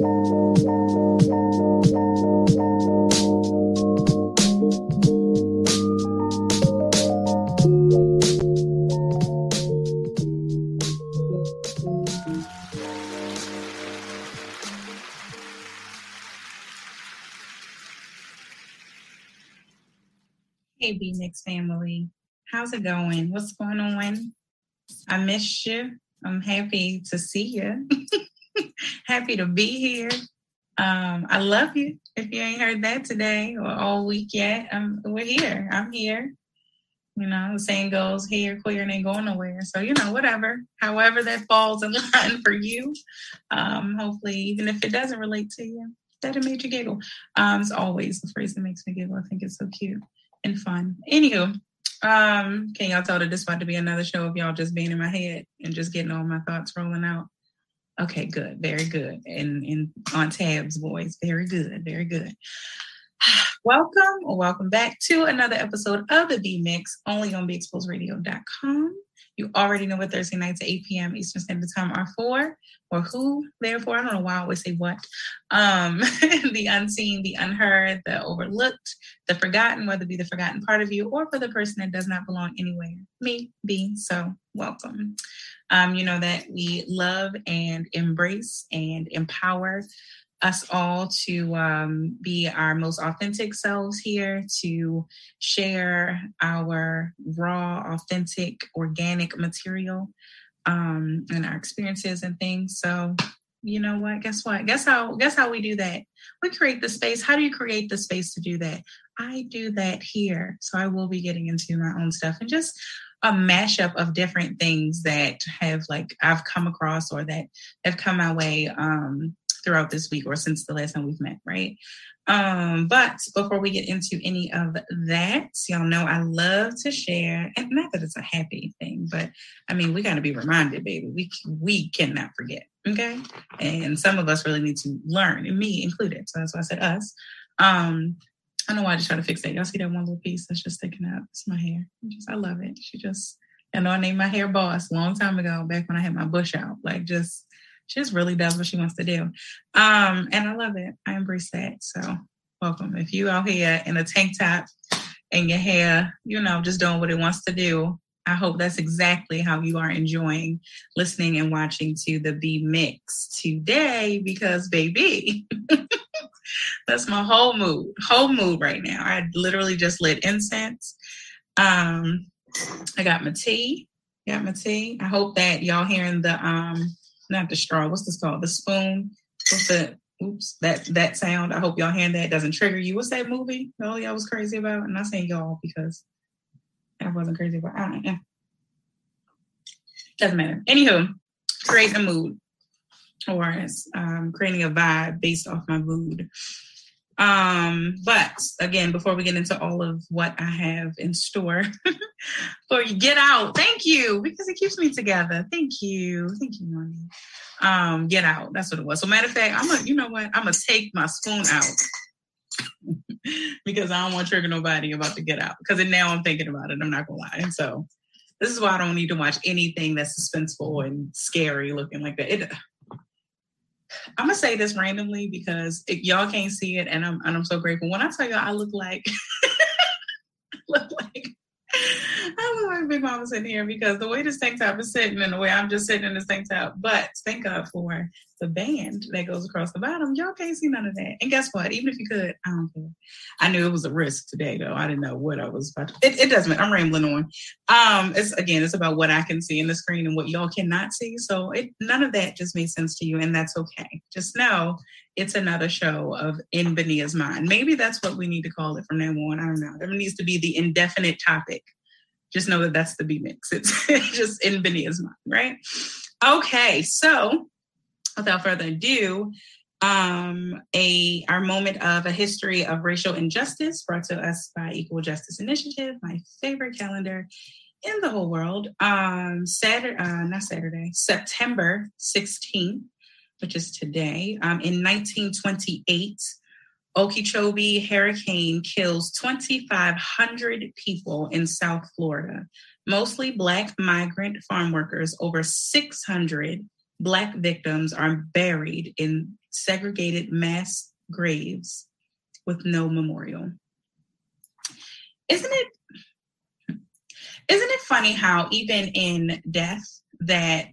Hey, B Mix family. How's it going? What's going on? I missed you. I'm happy to see you. happy to be here. Um, I love you. If you ain't heard that today or all week yet, um, we're here. I'm here. You know, the saying goes, here, queer, and ain't going nowhere. So, you know, whatever, however that falls in line for you. Um, hopefully, even if it doesn't relate to you, that it made you giggle. Um, it's always the phrase that makes me giggle. I think it's so cute and fun. Anywho, um, can y'all tell that this about to be another show of y'all just being in my head and just getting all my thoughts rolling out? Okay, good, very good. And and on tabs, boys, very good, very good. Welcome or welcome back to another episode of the B Mix, only on BeExposedRadio.com. You already know what Thursday nights at 8 p.m. Eastern Standard Time are for, or who, therefore. I don't know why I always say what. Um, the unseen, the unheard, the overlooked, the forgotten, whether it be the forgotten part of you or for the person that does not belong anywhere. Me, be. So, welcome. Um, you know that we love and embrace and empower us all to um, be our most authentic selves here, to share our raw, authentic, organic material um, and our experiences and things. So, you know what? Guess what? Guess how? Guess how we do that? We create the space. How do you create the space to do that? I do that here. So I will be getting into my own stuff and just a mashup of different things that have like I've come across or that have come my way um, throughout this week or since the last time we've met, right? Um, but before we get into any of that, y'all know I love to share, and not that it's a happy thing, but I mean we got to be reminded, baby. We we cannot forget, okay? And some of us really need to learn, and me included. So that's why I said us. Um, I know why I just try to fix that. Y'all see that one little piece that's just sticking out? It's my hair. Just, I love it. She just, I know I named my hair boss a long time ago, back when I had my bush out. Like just she just really does what she wants to do. Um, and I love it. I embrace that. So welcome. If you out here in a tank top and your hair, you know, just doing what it wants to do, I hope that's exactly how you are enjoying listening and watching to the B Mix today because baby, that's my whole mood, whole mood right now. I literally just lit incense. Um, I got my tea. Got my tea. I hope that y'all hearing the um not the straw. What's this called? The spoon. What's the oops that that sound? I hope y'all hearing that doesn't trigger you. What's that movie? Oh, y'all was crazy about. I'm not saying y'all because I wasn't crazy about. I don't know. Doesn't matter. Anywho, create a mood or um, creating a vibe based off my mood. Um, but again, before we get into all of what I have in store for you, get out. Thank you because it keeps me together. Thank you, thank you, money. Um, get out. That's what it was. So, matter of fact, I'm gonna, you know what? I'm gonna take my spoon out because I don't want to trigger nobody about to get out. Because now I'm thinking about it. I'm not gonna lie. And so, this is why I don't need to watch anything that's suspenseful and scary looking like that. It, I'm gonna say this randomly because it, y'all can't see it, and I'm and I'm so grateful. When I tell y'all, I look like look like I look like Big Mama sitting here because the way this tank top is sitting and the way I'm just sitting in this tank top. But thank God for the band that goes across the bottom. Y'all can't see none of that. And guess what? Even if you could, I don't care. I knew it was a risk today, though. I didn't know what I was about to. It, it doesn't. I'm rambling on. Um, it's again, it's about what I can see in the screen and what y'all cannot see. So it none of that just made sense to you, and that's okay. Just know it's another show of in Benia's mind. Maybe that's what we need to call it from now on. I don't know. There needs to be the indefinite topic. Just know that that's the B mix. It's just in Benia's mind, right? Okay, so without further ado, um, a our moment of a history of racial injustice brought to us by Equal Justice Initiative, my favorite calendar in the whole world. Um, Saturday, uh, not Saturday, September 16th, which is today. Um, in 1928, Okeechobee hurricane kills 2,500 people in South Florida, mostly Black migrant farm workers. Over 600 Black victims are buried in segregated mass graves with no memorial. Isn't it isn't it funny how even in death that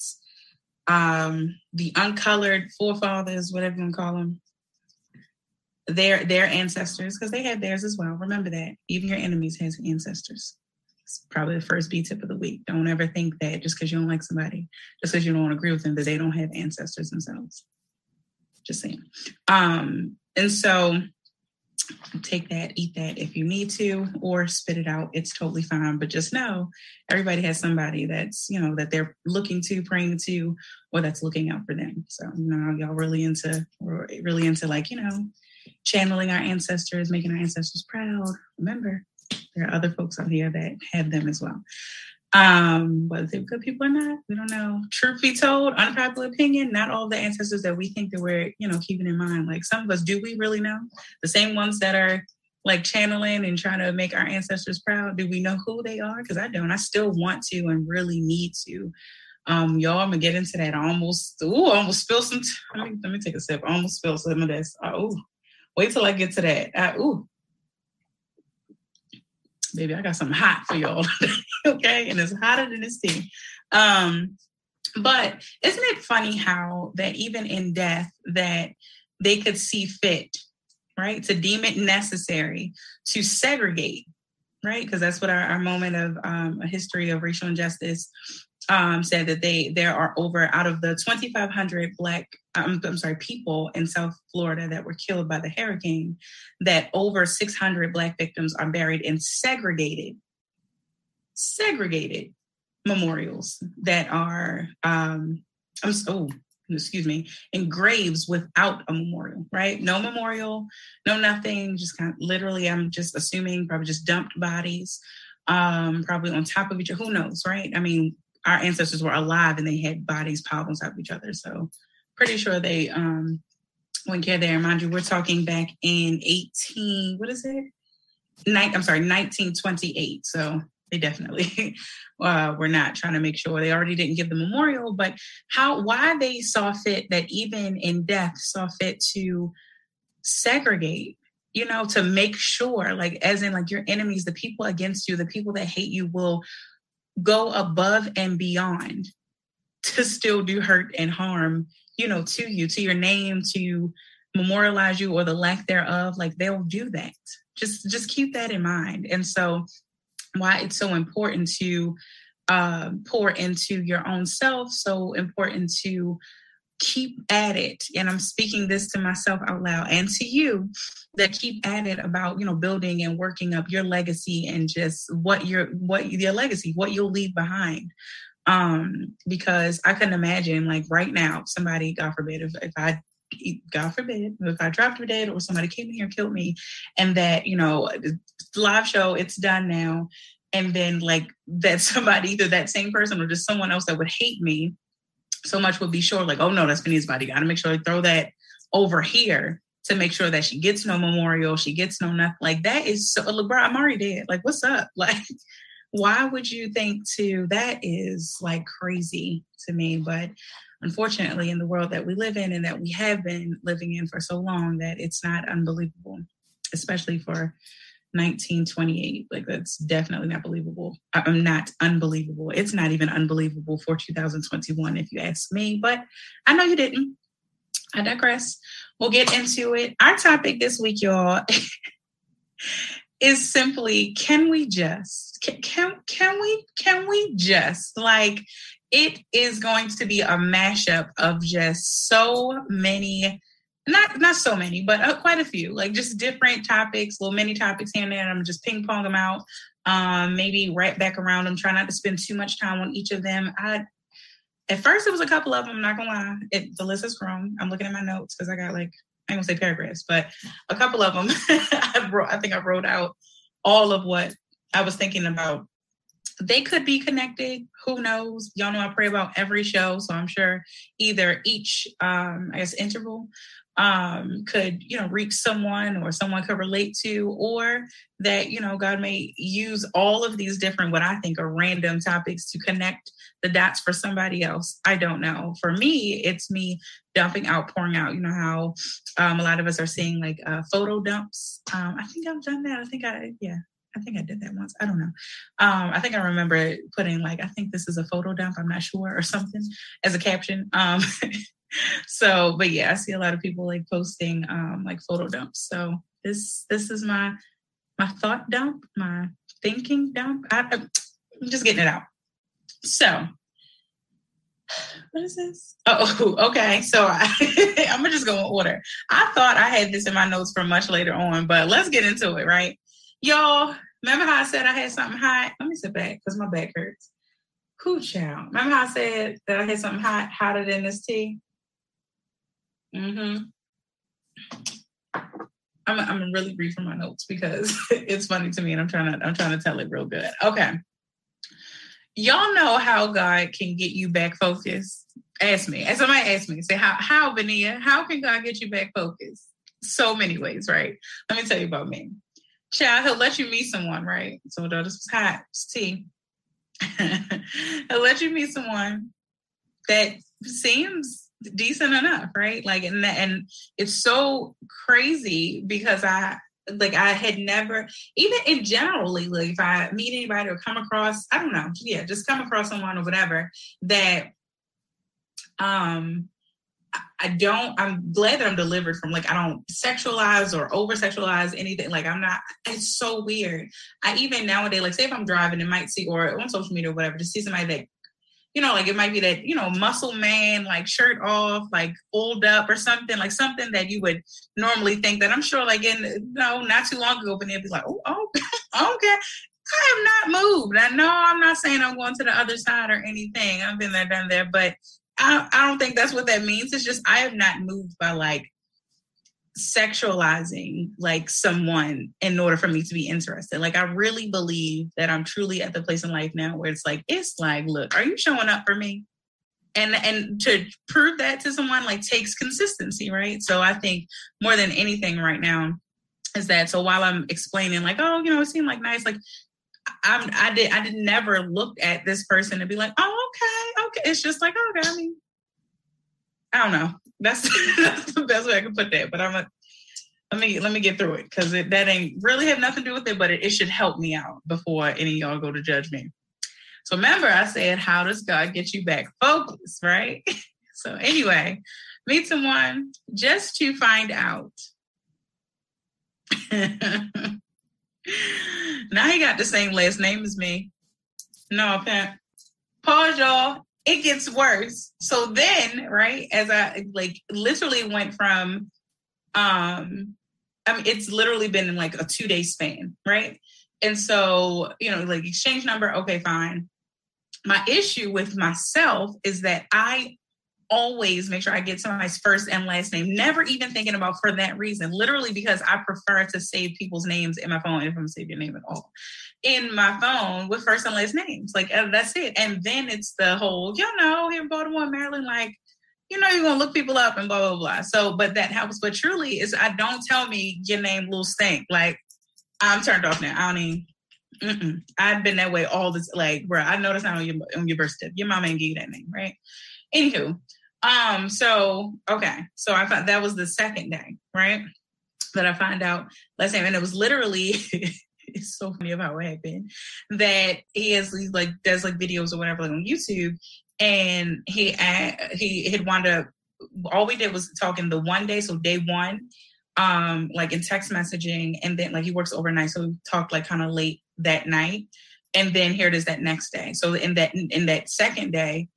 um the uncolored forefathers, whatever you call them, their their ancestors, because they had theirs as well. Remember that. Even your enemies has ancestors. It's probably the first B tip of the week. Don't ever think that just because you don't like somebody, just because you don't agree with them, that they don't have ancestors themselves. Just saying. Um, and so take that, eat that if you need to, or spit it out. It's totally fine. But just know everybody has somebody that's, you know, that they're looking to, praying to, or that's looking out for them. So, you y'all really into, really into like, you know, channeling our ancestors, making our ancestors proud. Remember, there are other folks out here that have them as well. Um, whether they're good people or not, we don't know. Truth be told, unpopular opinion, not all the ancestors that we think that we're, you know, keeping in mind. Like some of us, do we really know? The same ones that are like channeling and trying to make our ancestors proud, do we know who they are? Because I don't. I still want to and really need to. Um, y'all, I'm gonna get into that. I almost, ooh, almost spilled some. T- let me let me take a sip. I almost spilled some of this. Oh, wait till I get to that. Uh, ooh, baby, I got something hot for y'all. okay, and it's hotter than this tea. Um, but isn't it funny how that even in death that they could see fit, right, to deem it necessary to segregate, right? Because that's what our, our moment of um, a history of racial injustice um, said that they there are over out of the 2,500 black I'm, I'm, sorry people in South Florida that were killed by the hurricane, that over 600 black victims are buried in segregated segregated memorials that are um, I'm oh excuse me in graves without a memorial right? No memorial no nothing just kind of literally i'm just assuming probably just dumped bodies um probably on top of each other who knows right? I mean our ancestors were alive and they had bodies piled on top of each other. So pretty sure they um went care there. Mind you, we're talking back in 18, what is it? Night, I'm sorry, 1928. So they definitely uh, were not trying to make sure they already didn't give the memorial, but how why they saw fit that even in death saw fit to segregate you know to make sure like as in like your enemies the people against you the people that hate you will go above and beyond to still do hurt and harm, you know, to you, to your name, to memorialize you or the lack thereof, like they'll do that. Just just keep that in mind. And so why it's so important to uh, pour into your own self, so important to keep at it and i'm speaking this to myself out loud and to you that keep at it about you know building and working up your legacy and just what your what your legacy what you'll leave behind. Um because i couldn't imagine like right now somebody god forbid if, if i god forbid if i dropped dead or somebody came in here and killed me and that you know live show it's done now and then like that somebody either that same person or just someone else that would hate me so much would be sure, like, oh no, that's Benny's body. Got to make sure they throw that over here to make sure that she gets no memorial, she gets no nothing. Like that is so. Look, bro, I'm already dead. Like, what's up? Like, why would you think to that is like crazy to me? But unfortunately, in the world that we live in and that we have been living in for so long, that it's not unbelievable, especially for 1928. Like that's definitely not believable. I'm not unbelievable. It's not even unbelievable for 2021, if you ask me. But I know you didn't. I digress. We'll get into it. Our topic this week, y'all, is simply: Can we just? Can, can we? Can we just like? It is going to be a mashup of just so many not not so many, but uh, quite a few, like just different topics, little mini topics here and there. And I'm just ping pong them out. Um, maybe right back around them. Try not to spend too much time on each of them. I at first it was a couple of them. I'm not gonna lie, it, the list has grown. I'm looking at my notes because I got like I ain't gonna say paragraphs, but a couple of them. I wrote. I think I wrote out all of what I was thinking about. They could be connected. Who knows? Y'all know I pray about every show, so I'm sure either each, um, I guess, interval um, could, you know, reach someone or someone could relate to, or that, you know, God may use all of these different, what I think are random topics to connect the dots for somebody else. I don't know. For me, it's me dumping out, pouring out. You know how um, a lot of us are seeing like uh, photo dumps. Um, I think I've done that. I think I, yeah, I think I did that once. I don't know. Um, I think I remember putting like, I think this is a photo dump. I'm not sure or something as a caption. Um, so, but yeah, I see a lot of people like posting um, like photo dumps. So this this is my my thought dump, my thinking dump. I, I'm just getting it out. So what is this? Oh, okay. So I, I'm gonna just go in order. I thought I had this in my notes for much later on, but let's get into it, right? Y'all, remember how I said I had something hot? Let me sit back because my back hurts. Cool child. Remember how I said that I had something hot, hotter than this tea? Mm-hmm. I'm, I'm really read from my notes because it's funny to me and I'm trying to I'm trying to tell it real good. Okay. Y'all know how God can get you back focused. Ask me. Somebody asked me, say, how how Vania, how can God get you back focused? So many ways, right? Let me tell you about me. Child, he'll let you meet someone, right? So this was hot. Tea. he'll let you meet someone that seems decent enough, right? Like, and and it's so crazy because I like I had never even in generally like if I meet anybody or come across I don't know yeah just come across someone or whatever that um I don't I'm glad that I'm delivered from like I don't sexualize or over sexualize anything like I'm not it's so weird I even nowadays like say if I'm driving and might see or on social media or whatever to see somebody that you know, like it might be that, you know, muscle man, like shirt off, like old up or something, like something that you would normally think that I'm sure, like in, you know, not too long ago, but they'd be like, oh, oh okay. I have not moved. I know I'm not saying I'm going to the other side or anything. I've been there, done there, but I, I don't think that's what that means. It's just I have not moved by like sexualizing like someone in order for me to be interested. Like I really believe that I'm truly at the place in life now where it's like it's like, look, are you showing up for me? And and to prove that to someone like takes consistency, right? So I think more than anything right now is that so while I'm explaining like, oh, you know, it seemed like nice, like I'm I did I did never look at this person and be like, oh, okay, okay. It's just like, okay, I mean, I don't know. That's that's the best way I can put that. But I'm like, let me let me get through it because that ain't really have nothing to do with it, but it, it should help me out before any y'all go to judge me. So remember, I said, how does God get you back focused, right? so anyway, meet someone just to find out. now he got the same last name as me. No, Pat. Pause, y'all it gets worse. So then, right, as I like literally went from um I mean it's literally been in like a two day span, right? And so, you know, like exchange number, okay, fine. My issue with myself is that I always make sure I get somebody's first and last name, never even thinking about for that reason, literally because I prefer to save people's names in my phone if I'm save your name at all in my phone with first and last names. Like uh, that's it. And then it's the whole, you know, here in Baltimore, Maryland, like, you know, you're gonna look people up and blah blah blah. So, but that helps. But truly, is I don't tell me your name, Lil Stink. Like, I'm turned off now. I don't even. Mm-mm. I've been that way all this. Like, bro, I know that's not on your on your birth certificate. Your mom ain't give you that name, right? Anywho, um, so okay, so I thought that was the second day, right? That I find out last name, and it was literally it's so funny about what happened that he has these like does like videos or whatever like on YouTube, and he uh, he had wound up. All we did was talking the one day, so day one, um, like in text messaging, and then like he works overnight, so we talked like kind of late that night, and then here it is that next day. So in that in that second day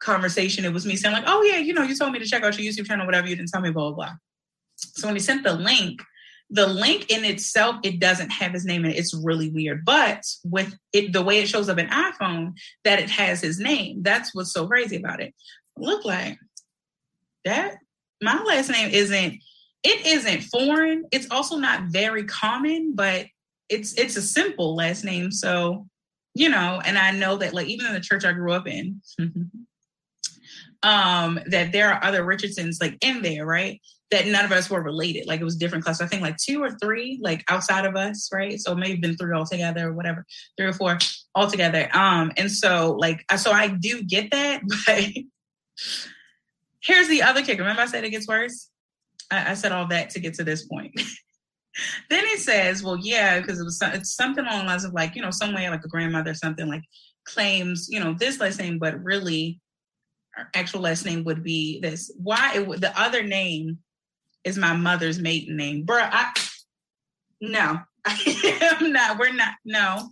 conversation, it was me saying like, "Oh yeah, you know, you told me to check out your YouTube channel, whatever. You didn't tell me, blah blah." blah. So when he sent the link, the link in itself it doesn't have his name and it. it's really weird but with it the way it shows up in iphone that it has his name. That's what's so crazy about it. Look like that my last name isn't it isn't foreign. It's also not very common but it's it's a simple last name. So you know and i know that like even in the church i grew up in um that there are other richardsons like in there right that none of us were related. Like it was different clusters. I think like two or three, like outside of us, right? So maybe been three altogether or whatever, three or four altogether. Um, and so like so I do get that, but here's the other kicker. Remember I said it gets worse? I, I said all that to get to this point. then he says, well, yeah, because it was it's something along the lines of like, you know, some way like a grandmother, something like claims, you know, this last name, but really our actual last name would be this. Why it, the other name is my mother's maiden name, bro. I no, I'm not. We're not. No,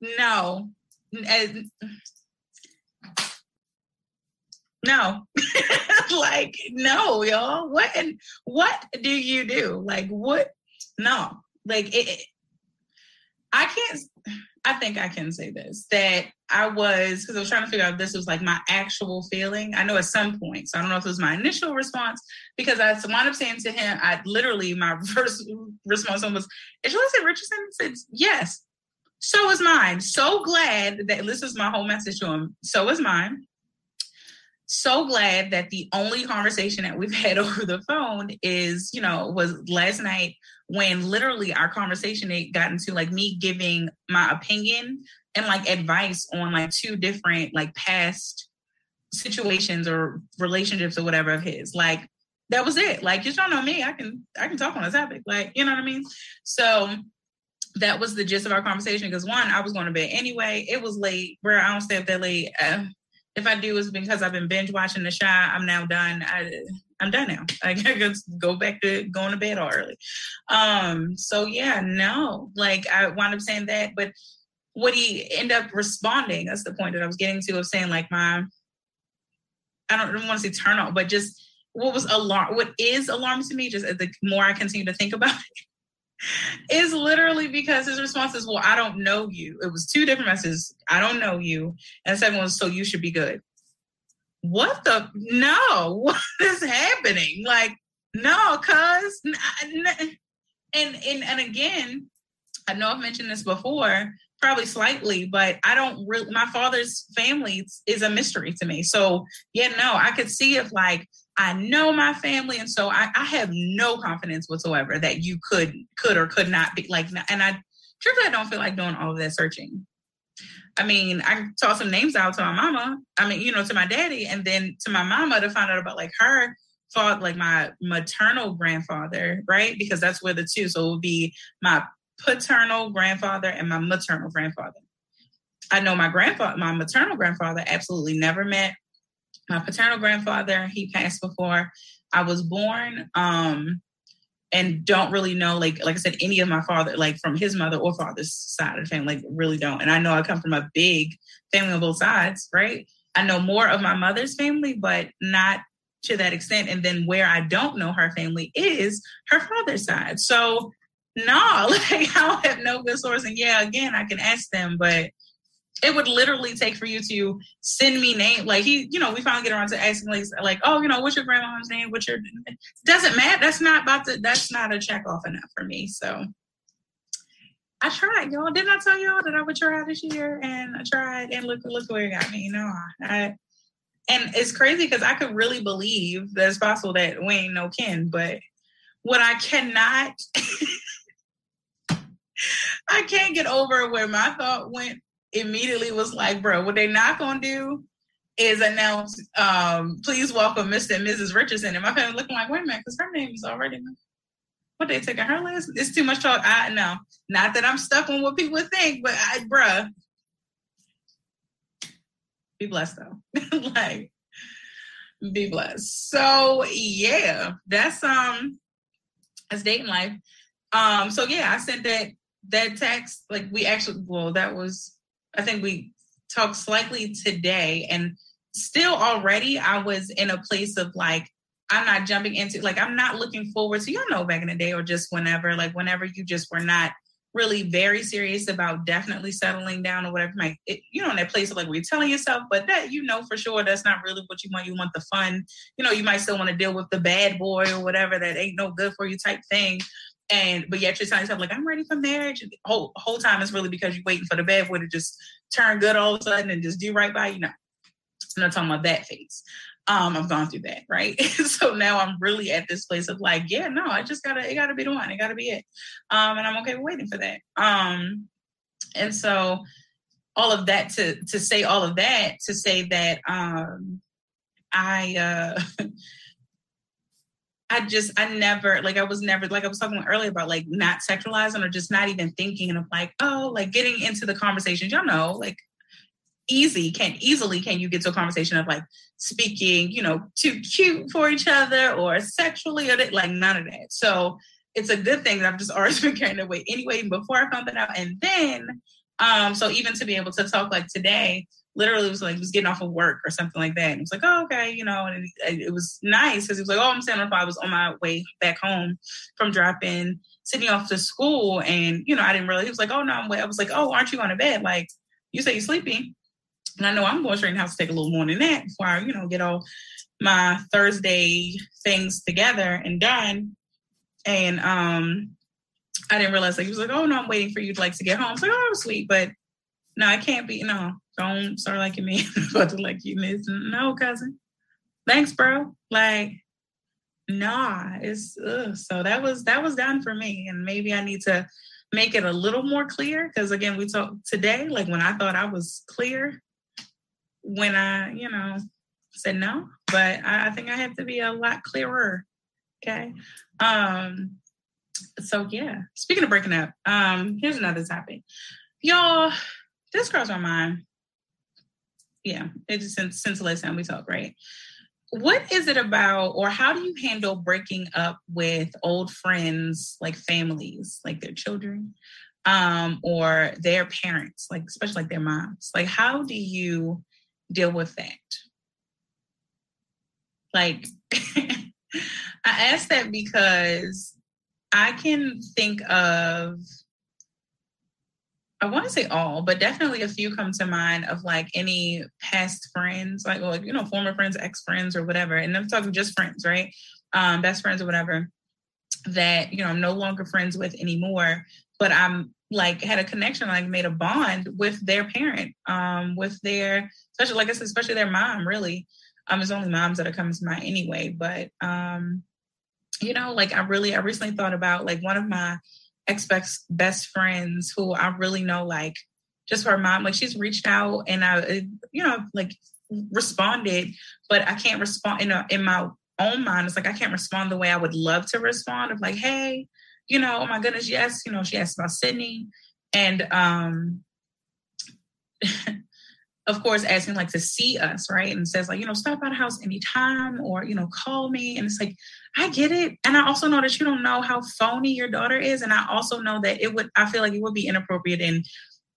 no, no. like no, y'all. What and what do you do? Like what? No, like it, it I can't. I think I can say this that I was because I was trying to figure out this was like my actual feeling. I know at some point, so I don't know if it was my initial response because I wound up saying to him, I literally my first response was, "Is Joyce Richardson?" I said, "Yes." So is mine. So glad that this is my whole message to him. So is mine. So glad that the only conversation that we've had over the phone is, you know, was last night when literally our conversation it got into like me giving my opinion and like advice on like two different like past situations or relationships or whatever of his. Like that was it. Like you don't know me, I can I can talk on a topic. Like you know what I mean. So that was the gist of our conversation. Because one, I was going to bed anyway. It was late. Where I don't stay up that late. Uh, if I do, it's because I've been binge watching The Chi. I'm now done. I I'm done now. I gotta go back to going to bed early. Um, so yeah, no, like I wound up saying that, but what he end up responding, that's the point that I was getting to of saying like my I don't, want to say turn on, but just what was alarm what is alarming to me, just the more I continue to think about it, is literally because his response is, Well, I don't know you. It was two different messages. I don't know you. And the second one was, So you should be good what the no what is happening? Like no cuz and and and again i know i've mentioned this before probably slightly but i don't really my father's family is a mystery to me. So yeah no i could see if like i know my family and so I, I have no confidence whatsoever that you could could or could not be like and i truthfully i don't feel like doing all of that searching I mean, I tossed some names out to my mama. I mean, you know, to my daddy, and then to my mama to find out about like her thought, like my maternal grandfather, right? Because that's where the two. So it would be my paternal grandfather and my maternal grandfather. I know my grandfather, my maternal grandfather, absolutely never met. My paternal grandfather, he passed before I was born. Um, and don't really know like like I said any of my father like from his mother or father's side of the family like really don't. And I know I come from a big family on both sides right? I know more of my mother's family but not to that extent. And then where I don't know her family is her father's side. So no like I don't have no good source. And yeah again I can ask them but it would literally take for you to send me name like he you know we finally get around to asking like, like oh you know what's your grandma's name? What's your doesn't matter. That's not about to that's not a check off enough for me. So I tried y'all. Didn't I tell y'all that I would try this year? And I tried and look look where it got me. You know I and it's crazy because I could really believe that it's possible that we ain't no kin but what I cannot I can't get over where my thought went immediately was like, bro, what they not gonna do is announce, um, please welcome Mr. and Mrs. Richardson. And my family looking like, wait a minute, because her name is already what they taking her list? It's too much talk. I know. Not that I'm stuck on what people think, but I bruh. Be blessed though. like be blessed. So yeah, that's um that's dating life. Um, so yeah, I sent that that text. Like we actually well, that was I think we talked slightly today, and still already I was in a place of like, I'm not jumping into like I'm not looking forward to y'all know back in the day or just whenever like whenever you just were not really very serious about definitely settling down or whatever like it, you know in that place of like you're telling yourself but that you know for sure that's not really what you want. You want the fun. You know you might still want to deal with the bad boy or whatever that ain't no good for you type thing and but yet you're telling yourself like I'm ready for marriage. The whole whole time is really because you're waiting for the bad boy to just turn good all of a sudden and just do right by you. No, I'm not talking about that phase. Um, I've gone through that, right? so now I'm really at this place of like, yeah, no, I just gotta, it gotta be the one, it gotta be it. Um, and I'm okay with waiting for that. Um, and so all of that to to say all of that to say that um I uh I just I never like I was never like I was talking earlier about like not sexualizing or just not even thinking and of like oh like getting into the conversations. Y'all know like easy can easily can you get to a conversation of like speaking you know too cute for each other or sexually or like none of that. So it's a good thing that I've just always been carrying weight anyway before I found that out. And then um so even to be able to talk like today literally was like was getting off of work or something like that. And it was like, oh, okay, you know, and it, it was nice because he was like, oh, I'm standing up. I was on my way back home from dropping sitting off to school, and you know, I didn't really. He was like, oh no, I'm. I was like, oh, aren't you going to bed? Like you say you're sleeping, and I know I'm going straight in the house to take a little than that before I, you know, get all my Thursday things together and done. And um, I didn't realize like he was like, oh no, I'm waiting for you to like to get home. I was like, oh, sweet, but no, I can't be. No, don't start liking me. about to like you, miss. No, cousin. Thanks, bro. Like, nah, it's ugh. so that was that was done for me, and maybe I need to make it a little more clear because again, we talked today. Like when I thought I was clear, when I you know said no, but I, I think I have to be a lot clearer. Okay. Um. So yeah. Speaking of breaking up, um, here's another topic, y'all this crossed my mind. Yeah, it's since since the last time we talked, right? What is it about, or how do you handle breaking up with old friends, like families, like their children, um, or their parents, like especially like their moms? Like, how do you deal with that? Like, I ask that because I can think of I want to say all, but definitely a few come to mind of like any past friends, like like you know, former friends, ex friends, or whatever. And I'm talking just friends, right? Um, best friends or whatever that you know I'm no longer friends with anymore. But I'm like had a connection, like made a bond with their parent, um, with their especially like I said, especially their mom. Really, um, it's only moms that are coming to mind anyway. But um, you know, like I really, I recently thought about like one of my ex best friends who I really know, like just her mom, like she's reached out and I, uh, you know, like responded, but I can't respond in a, in my own mind. It's like I can't respond the way I would love to respond. Of like, hey, you know, oh my goodness, yes, you know, she asked about Sydney, and um, of course, asking like to see us, right? And says like, you know, stop by the house anytime or, you know, call me. And it's like, I get it. And I also know that you don't know how phony your daughter is. And I also know that it would, I feel like it would be inappropriate and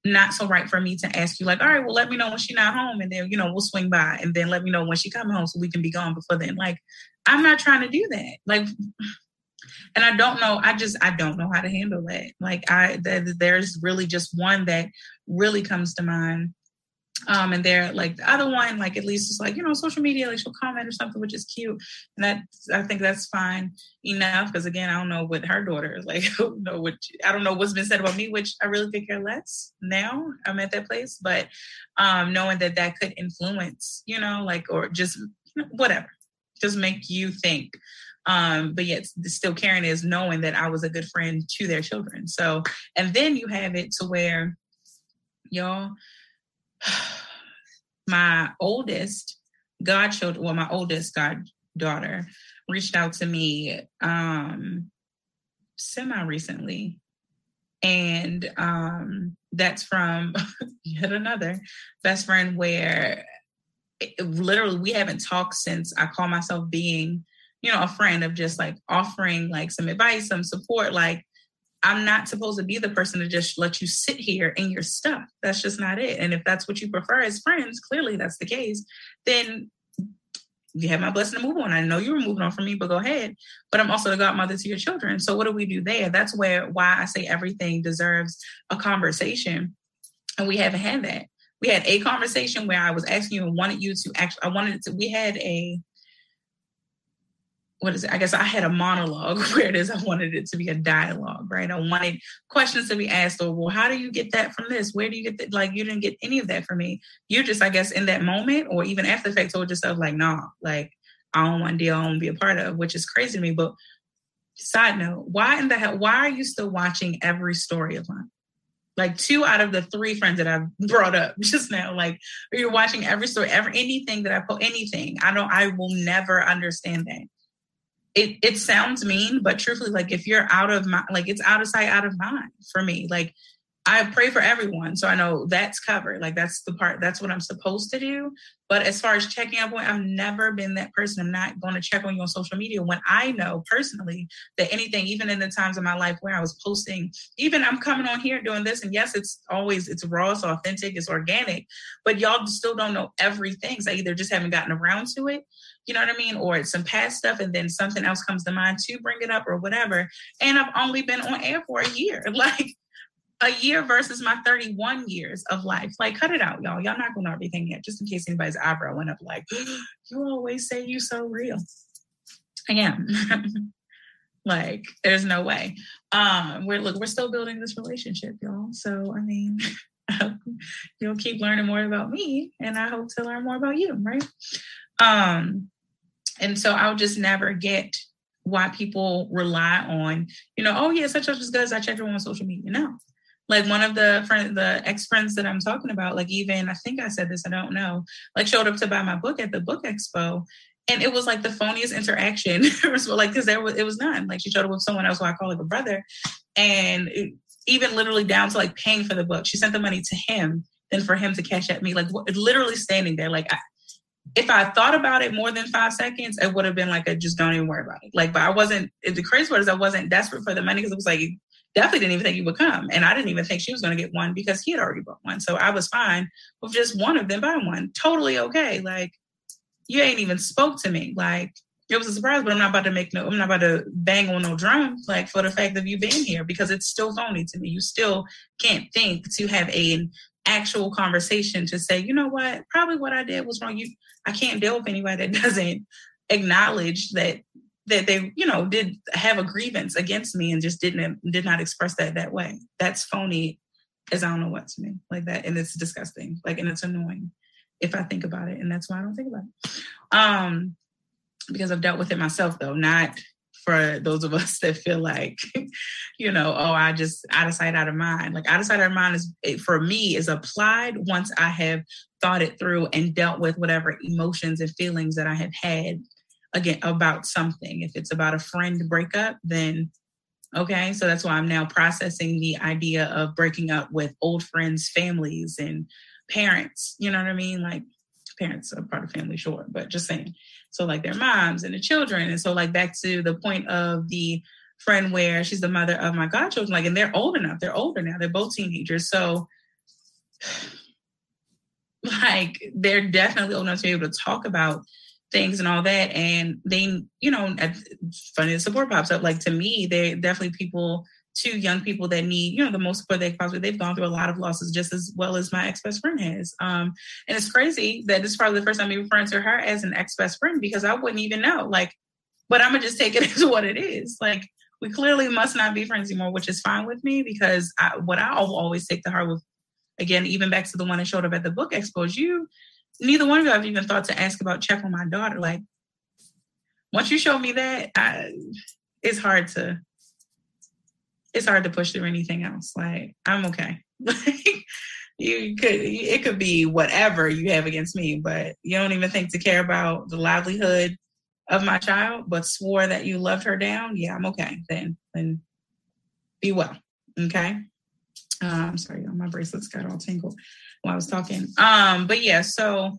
not so right for me to ask you like, all right, well, let me know when she's not home. And then, you know, we'll swing by and then let me know when she come home so we can be gone before then. Like, I'm not trying to do that. Like, and I don't know. I just I don't know how to handle that. Like I, th- there's really just one that really comes to mind um, and they're like the other one, like at least it's like, you know, social media, like she'll comment or something, which is cute. And that I think that's fine enough. Cause again, I don't know what her daughter is like, I don't know what I don't know what's been said about me, which I really could care less now. I'm at that place. But um knowing that that could influence, you know, like or just whatever, just make you think. Um, but yet still caring is knowing that I was a good friend to their children. So and then you have it to where y'all my oldest godchild, well, my oldest goddaughter reached out to me um, semi recently. And um, that's from yet another best friend where it, literally we haven't talked since I call myself being, you know, a friend of just like offering like some advice, some support. Like I'm not supposed to be the person to just let you sit here in your stuff. That's just not it. And if that's what you prefer as friends, clearly that's the case, then you have my blessing to move on. I know you were moving on from me, but go ahead. But I'm also the godmother to your children. So what do we do there? That's where why I say everything deserves a conversation. And we haven't had that. We had a conversation where I was asking you and wanted you to actually I wanted to we had a what is it? I guess I had a monologue where it is I wanted it to be a dialogue, right? I wanted questions to be asked, or well, how do you get that from this? Where do you get that? Like, you didn't get any of that from me. You're just, I guess, in that moment, or even after the fact, told yourself, like, nah, like, I don't want to deal, I don't want to be a part of, which is crazy to me. But side note, why in the hell, why are you still watching every story of mine? like two out of the three friends that I've brought up just now. Like you're watching every story, ever anything that I put anything. I don't I will never understand that it it sounds mean, but truthfully, like if you're out of my like it's out of sight, out of mind for me. Like I pray for everyone, so I know that's covered. Like that's the part. That's what I'm supposed to do. But as far as checking up on, I've never been that person. I'm not going to check on you on social media when I know personally that anything, even in the times of my life where I was posting, even I'm coming on here doing this, and yes, it's always it's raw, it's authentic, it's organic, but y'all still don't know everything. So I either just haven't gotten around to it, you know what I mean, or it's some past stuff, and then something else comes to mind to bring it up or whatever. And I've only been on air for a year, like a year versus my 31 years of life. Like, cut it out, y'all. Y'all not gonna know everything yet, just in case anybody's eyebrow went up. Like, you always say you so real. I am. like, there's no way. Um, we're look, we're still building this relationship, y'all. So, I mean, you'll keep learning more about me, and I hope to learn more about you, right? Um, and so I'll just never get why people rely on, you know, oh yeah, such such as good. I checked her on social media. No, like one of the friend the ex-friends that i'm talking about like even i think i said this i don't know like showed up to buy my book at the book expo and it was like the phoniest interaction like because there was it was none like she showed up with someone else who i call like a brother and it, even literally down to like paying for the book she sent the money to him then for him to cash at me like literally standing there like I, if I thought about it more than five seconds, it would have been like, a, just don't even worry about it. Like, but I wasn't, the crazy part is I wasn't desperate for the money because it was like, definitely didn't even think he would come. And I didn't even think she was going to get one because he had already bought one. So I was fine with just one of them buying one. Totally okay. Like, you ain't even spoke to me. Like, it was a surprise, but I'm not about to make no, I'm not about to bang on no drum, like for the fact of you being here because it's still phony to me. You still can't think to have a, actual conversation to say, you know what, probably what I did was wrong. You, I can't deal with anybody that doesn't acknowledge that that they you know did have a grievance against me and just didn't did not express that that way. That's phony as i don't know what to me like that and it's disgusting like and it's annoying if i think about it and that's why i don't think about it. Um because i've dealt with it myself though not for those of us that feel like you know oh i just out of sight out of mind like out of sight out of mind is for me is applied once i have thought it through and dealt with whatever emotions and feelings that i have had again about something. If it's about a friend breakup, then okay. So that's why I'm now processing the idea of breaking up with old friends, families, and parents. You know what I mean? Like parents are part of family, sure, but just saying. So like their moms and the children. And so like back to the point of the friend where she's the mother of my godchildren, like, and they're old enough. They're older now. They're both teenagers. So like they're definitely old enough to be able to talk about things and all that. And they, you know, funny the support pops up. Like to me, they're definitely people, two young people that need, you know, the most support they possibly. They've gone through a lot of losses just as well as my ex best friend has. Um, and it's crazy that this is probably the first time I'm referring to her as an ex best friend because I wouldn't even know. Like, but I'm gonna just take it as what it is. Like we clearly must not be friends anymore, which is fine with me because I, what I always take to heart with, again, even back to the one that showed up at the book expo, is you neither one of you have even thought to ask about check on my daughter. Like, once you show me that, I, it's hard to it's hard to push through anything else. Like, I'm okay. you could it could be whatever you have against me, but you don't even think to care about the livelihood of my child, but swore that you loved her down. Yeah, I'm okay. Then then be well. Okay. I'm sorry, my bracelets got all tangled while I was talking. Um, but yeah, so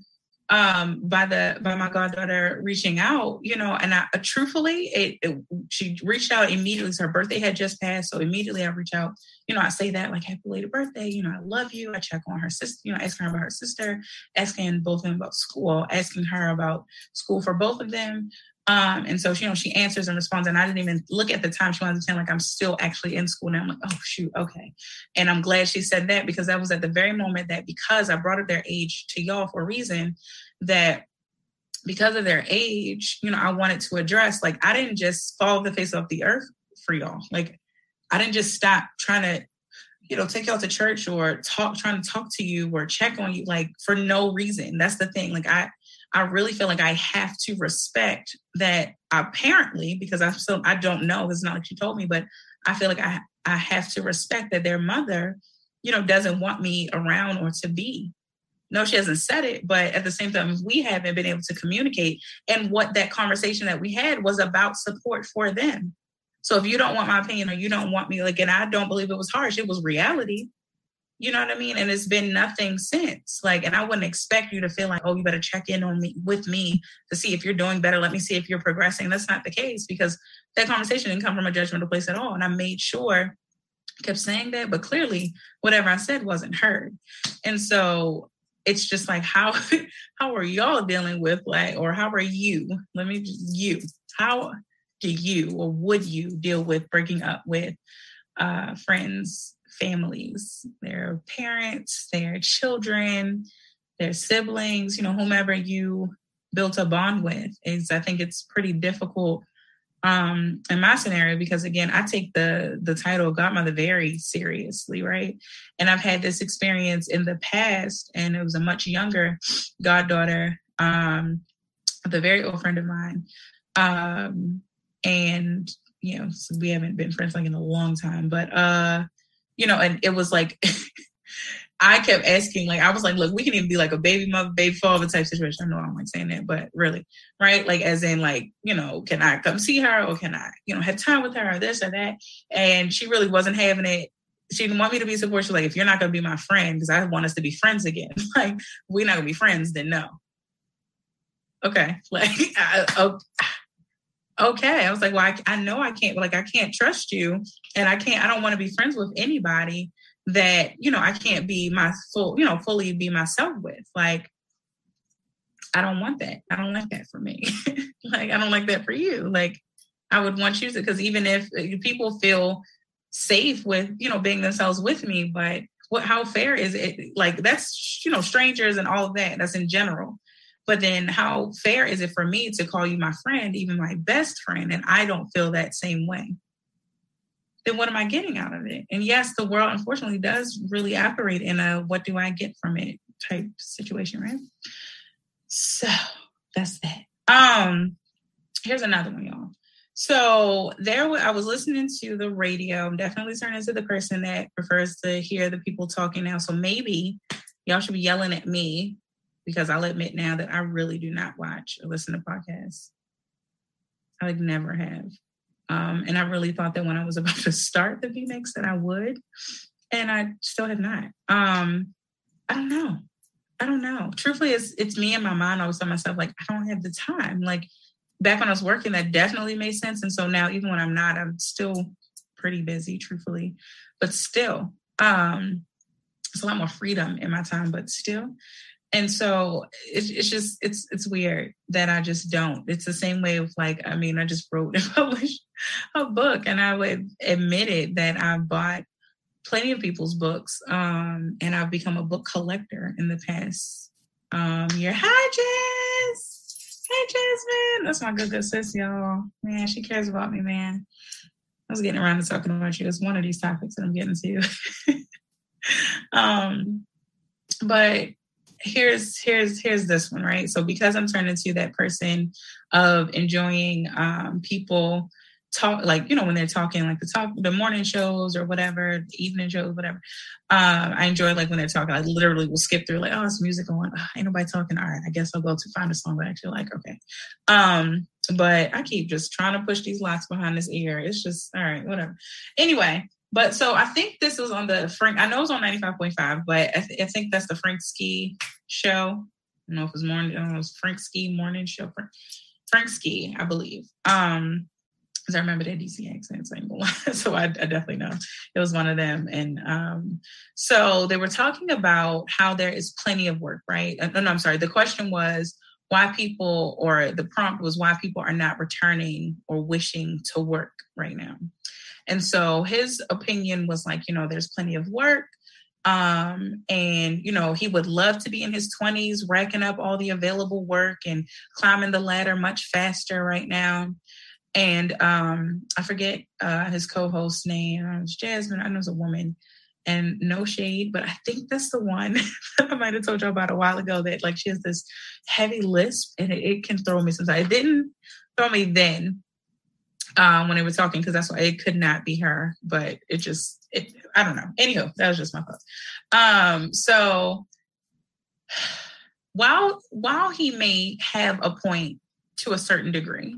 um by the by my goddaughter reaching out you know and i uh, truthfully it, it, she reached out immediately. So her birthday had just passed. So immediately i reach out you know i say that like happy belated birthday. You know i love you. I check on her sister you know asking her about her sister asking both of them about school asking her about school for both of them um, and so, you know, she answers and responds, and I didn't even look at the time. She wanted to tell like I'm still actually in school now. I'm like, oh shoot, okay. And I'm glad she said that because that was at the very moment that because I brought up their age to y'all for a reason that because of their age, you know, I wanted to address like I didn't just fall the face off the earth for y'all. Like I didn't just stop trying to, you know, take y'all to church or talk, trying to talk to you or check on you, like for no reason. That's the thing. Like I I really feel like I have to respect that apparently, because I still I don't know, it's not like she told me, but I feel like I I have to respect that their mother, you know, doesn't want me around or to be. No, she hasn't said it, but at the same time, we haven't been able to communicate. And what that conversation that we had was about support for them. So if you don't want my opinion or you don't want me, like, and I don't believe it was harsh, it was reality. You know what I mean? And it's been nothing since. Like, and I wouldn't expect you to feel like, oh, you better check in on me with me to see if you're doing better. Let me see if you're progressing. That's not the case because that conversation didn't come from a judgmental place at all. And I made sure kept saying that, but clearly whatever I said wasn't heard. And so it's just like how how are y'all dealing with like or how are you? Let me you. How do you or would you deal with breaking up with uh friends families, their parents, their children, their siblings, you know, whomever you built a bond with. Is I think it's pretty difficult um in my scenario because again i take the the title godmother very seriously right and i've had this experience in the past and it was a much younger goddaughter um a very old friend of mine um and you know we haven't been friends like in a long time but uh you know, and it was like I kept asking, like, I was like, look, we can even be like a baby mother, baby father type situation. I know I don't like saying that, but really, right? Like, as in, like, you know, can I come see her or can I, you know, have time with her or this or that? And she really wasn't having it. She didn't want me to be supportive. She's like, if you're not going to be my friend, because I want us to be friends again, like, we're not going to be friends, then no. Okay. Like, I, okay. I was like, well, I, I know I can't, like, I can't trust you and I can't, I don't want to be friends with anybody that, you know, I can't be my full, you know, fully be myself with. Like, I don't want that. I don't like that for me. like, I don't like that for you. Like, I would want you to, because even if uh, people feel safe with, you know, being themselves with me, but what, how fair is it? Like, that's, you know, strangers and all of that. That's in general. But then how fair is it for me to call you my friend, even my best friend, and I don't feel that same way? Then what am I getting out of it? And yes, the world unfortunately does really operate in a what do I get from it type situation, right? So that's that. Um, here's another one, y'all. So there, I was listening to the radio. I'm definitely turning into the person that prefers to hear the people talking now. So maybe y'all should be yelling at me because I'll admit now that I really do not watch or listen to podcasts. I like never have. Um, and I really thought that when I was about to start the VMix that I would, and I still have not. Um, I don't know. I don't know. Truthfully, it's it's me and my mind. I always tell myself like I don't have the time. Like back when I was working, that definitely made sense. And so now, even when I'm not, I'm still pretty busy. Truthfully, but still, um, it's a lot more freedom in my time. But still, and so it's, it's just it's it's weird that i just don't. It's the same way of like i mean i just wrote and published a book and i would admit it that i bought plenty of people's books um and i've become a book collector in the past um year. Hi jess! Hey jasmine! That's my good good sis y'all. Man she cares about me man. I was getting around to talking about you. It's one of these topics that i'm getting to. Um but here's here's here's this one right? So because i'm turning to that person of enjoying um people talk like you know when they're talking like the talk the morning shows or whatever the evening shows whatever um i enjoy like when they're talking. I literally will skip through like oh it's music on oh, ain't nobody talking. All right i guess i'll go to find a song that i actually like okay. Um but i keep just trying to push these locks behind this ear. It's just all right whatever. Anyway but so I think this was on the Frank. I know it's on ninety five point five, but I, th- I, think that's the Frank Ski show. I don't know if it was morning. I don't know it was Frank Ski morning show. Frank, Frank Ski, I believe. Um, because I remember that DC accent, so I, I, definitely know it was one of them. And um, so they were talking about how there is plenty of work, right? Uh, no, no, I'm sorry. The question was why people, or the prompt was why people are not returning or wishing to work right now. And so his opinion was like, you know, there's plenty of work. Um, and you know, he would love to be in his 20s, racking up all the available work and climbing the ladder much faster right now. And um, I forget uh, his co-host's name. It was Jasmine. I know it's a woman and no shade, but I think that's the one I might have told you about a while ago that like she has this heavy lisp and it, it can throw me sometimes. It didn't throw me then um, when they were talking because that's why it could not be her, but it just it I don't know. Anywho, that was just my thoughts. Um, so while while he may have a point to a certain degree,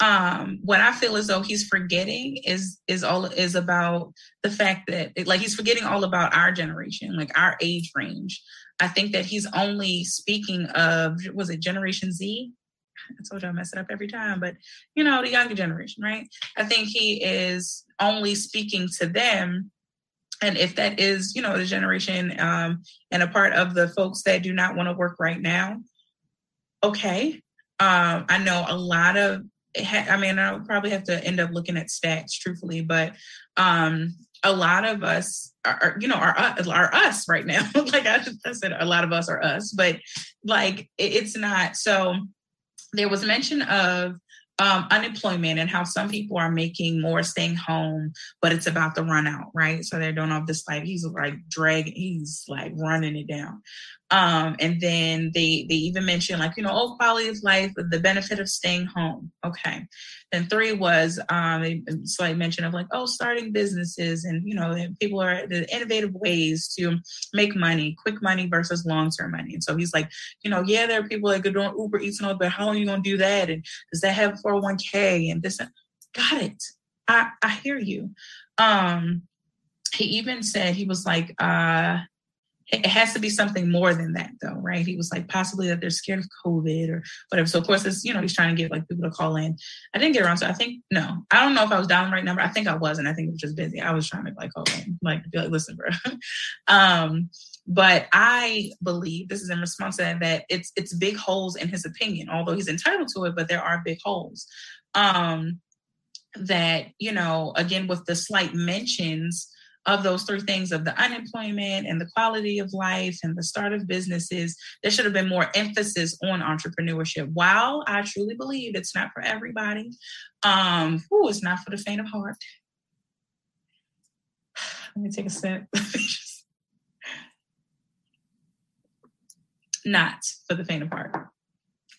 um what i feel as though he's forgetting is is all is about the fact that like he's forgetting all about our generation like our age range i think that he's only speaking of was it generation z i told you i mess it up every time but you know the younger generation right i think he is only speaking to them and if that is you know the generation um and a part of the folks that do not want to work right now okay um, I know a lot of I mean, I'll probably have to end up looking at stats, truthfully, but um, a lot of us are, you know, are are us right now. like I, I said, a lot of us are us, but like it's not. So there was mention of um, unemployment and how some people are making more staying home, but it's about the run out, right? So they're doing all this like he's like dragging, he's like running it down. Um, and then they they even mentioned like you know old quality of life, the benefit of staying home. Okay. Then three was um, slight mention of like oh starting businesses and you know people are the innovative ways to make money, quick money versus long term money. And so he's like you know yeah there are people that go doing Uber Eats and all, but how are you gonna do that? And does that have 401k and this? Got it. I I hear you. Um, he even said he was like uh it has to be something more than that though right? He was like possibly that they're scared of covid or whatever. So of course it's you know he's trying to get like people to call in. I didn't get around so i think no. I don't know if i was down the right number. I think i was and i think it was just busy. I was trying to like call in like be like listen bro. Um but i believe this is in response to that that it's it's big holes in his opinion although he's entitled to it but there are big holes. Um that you know again with the slight mentions of those three things of the unemployment and the quality of life and the start of businesses, there should have been more emphasis on entrepreneurship. While I truly believe it's not for everybody, um, ooh, it's not for the faint of heart. Let me take a sip. not for the faint of heart.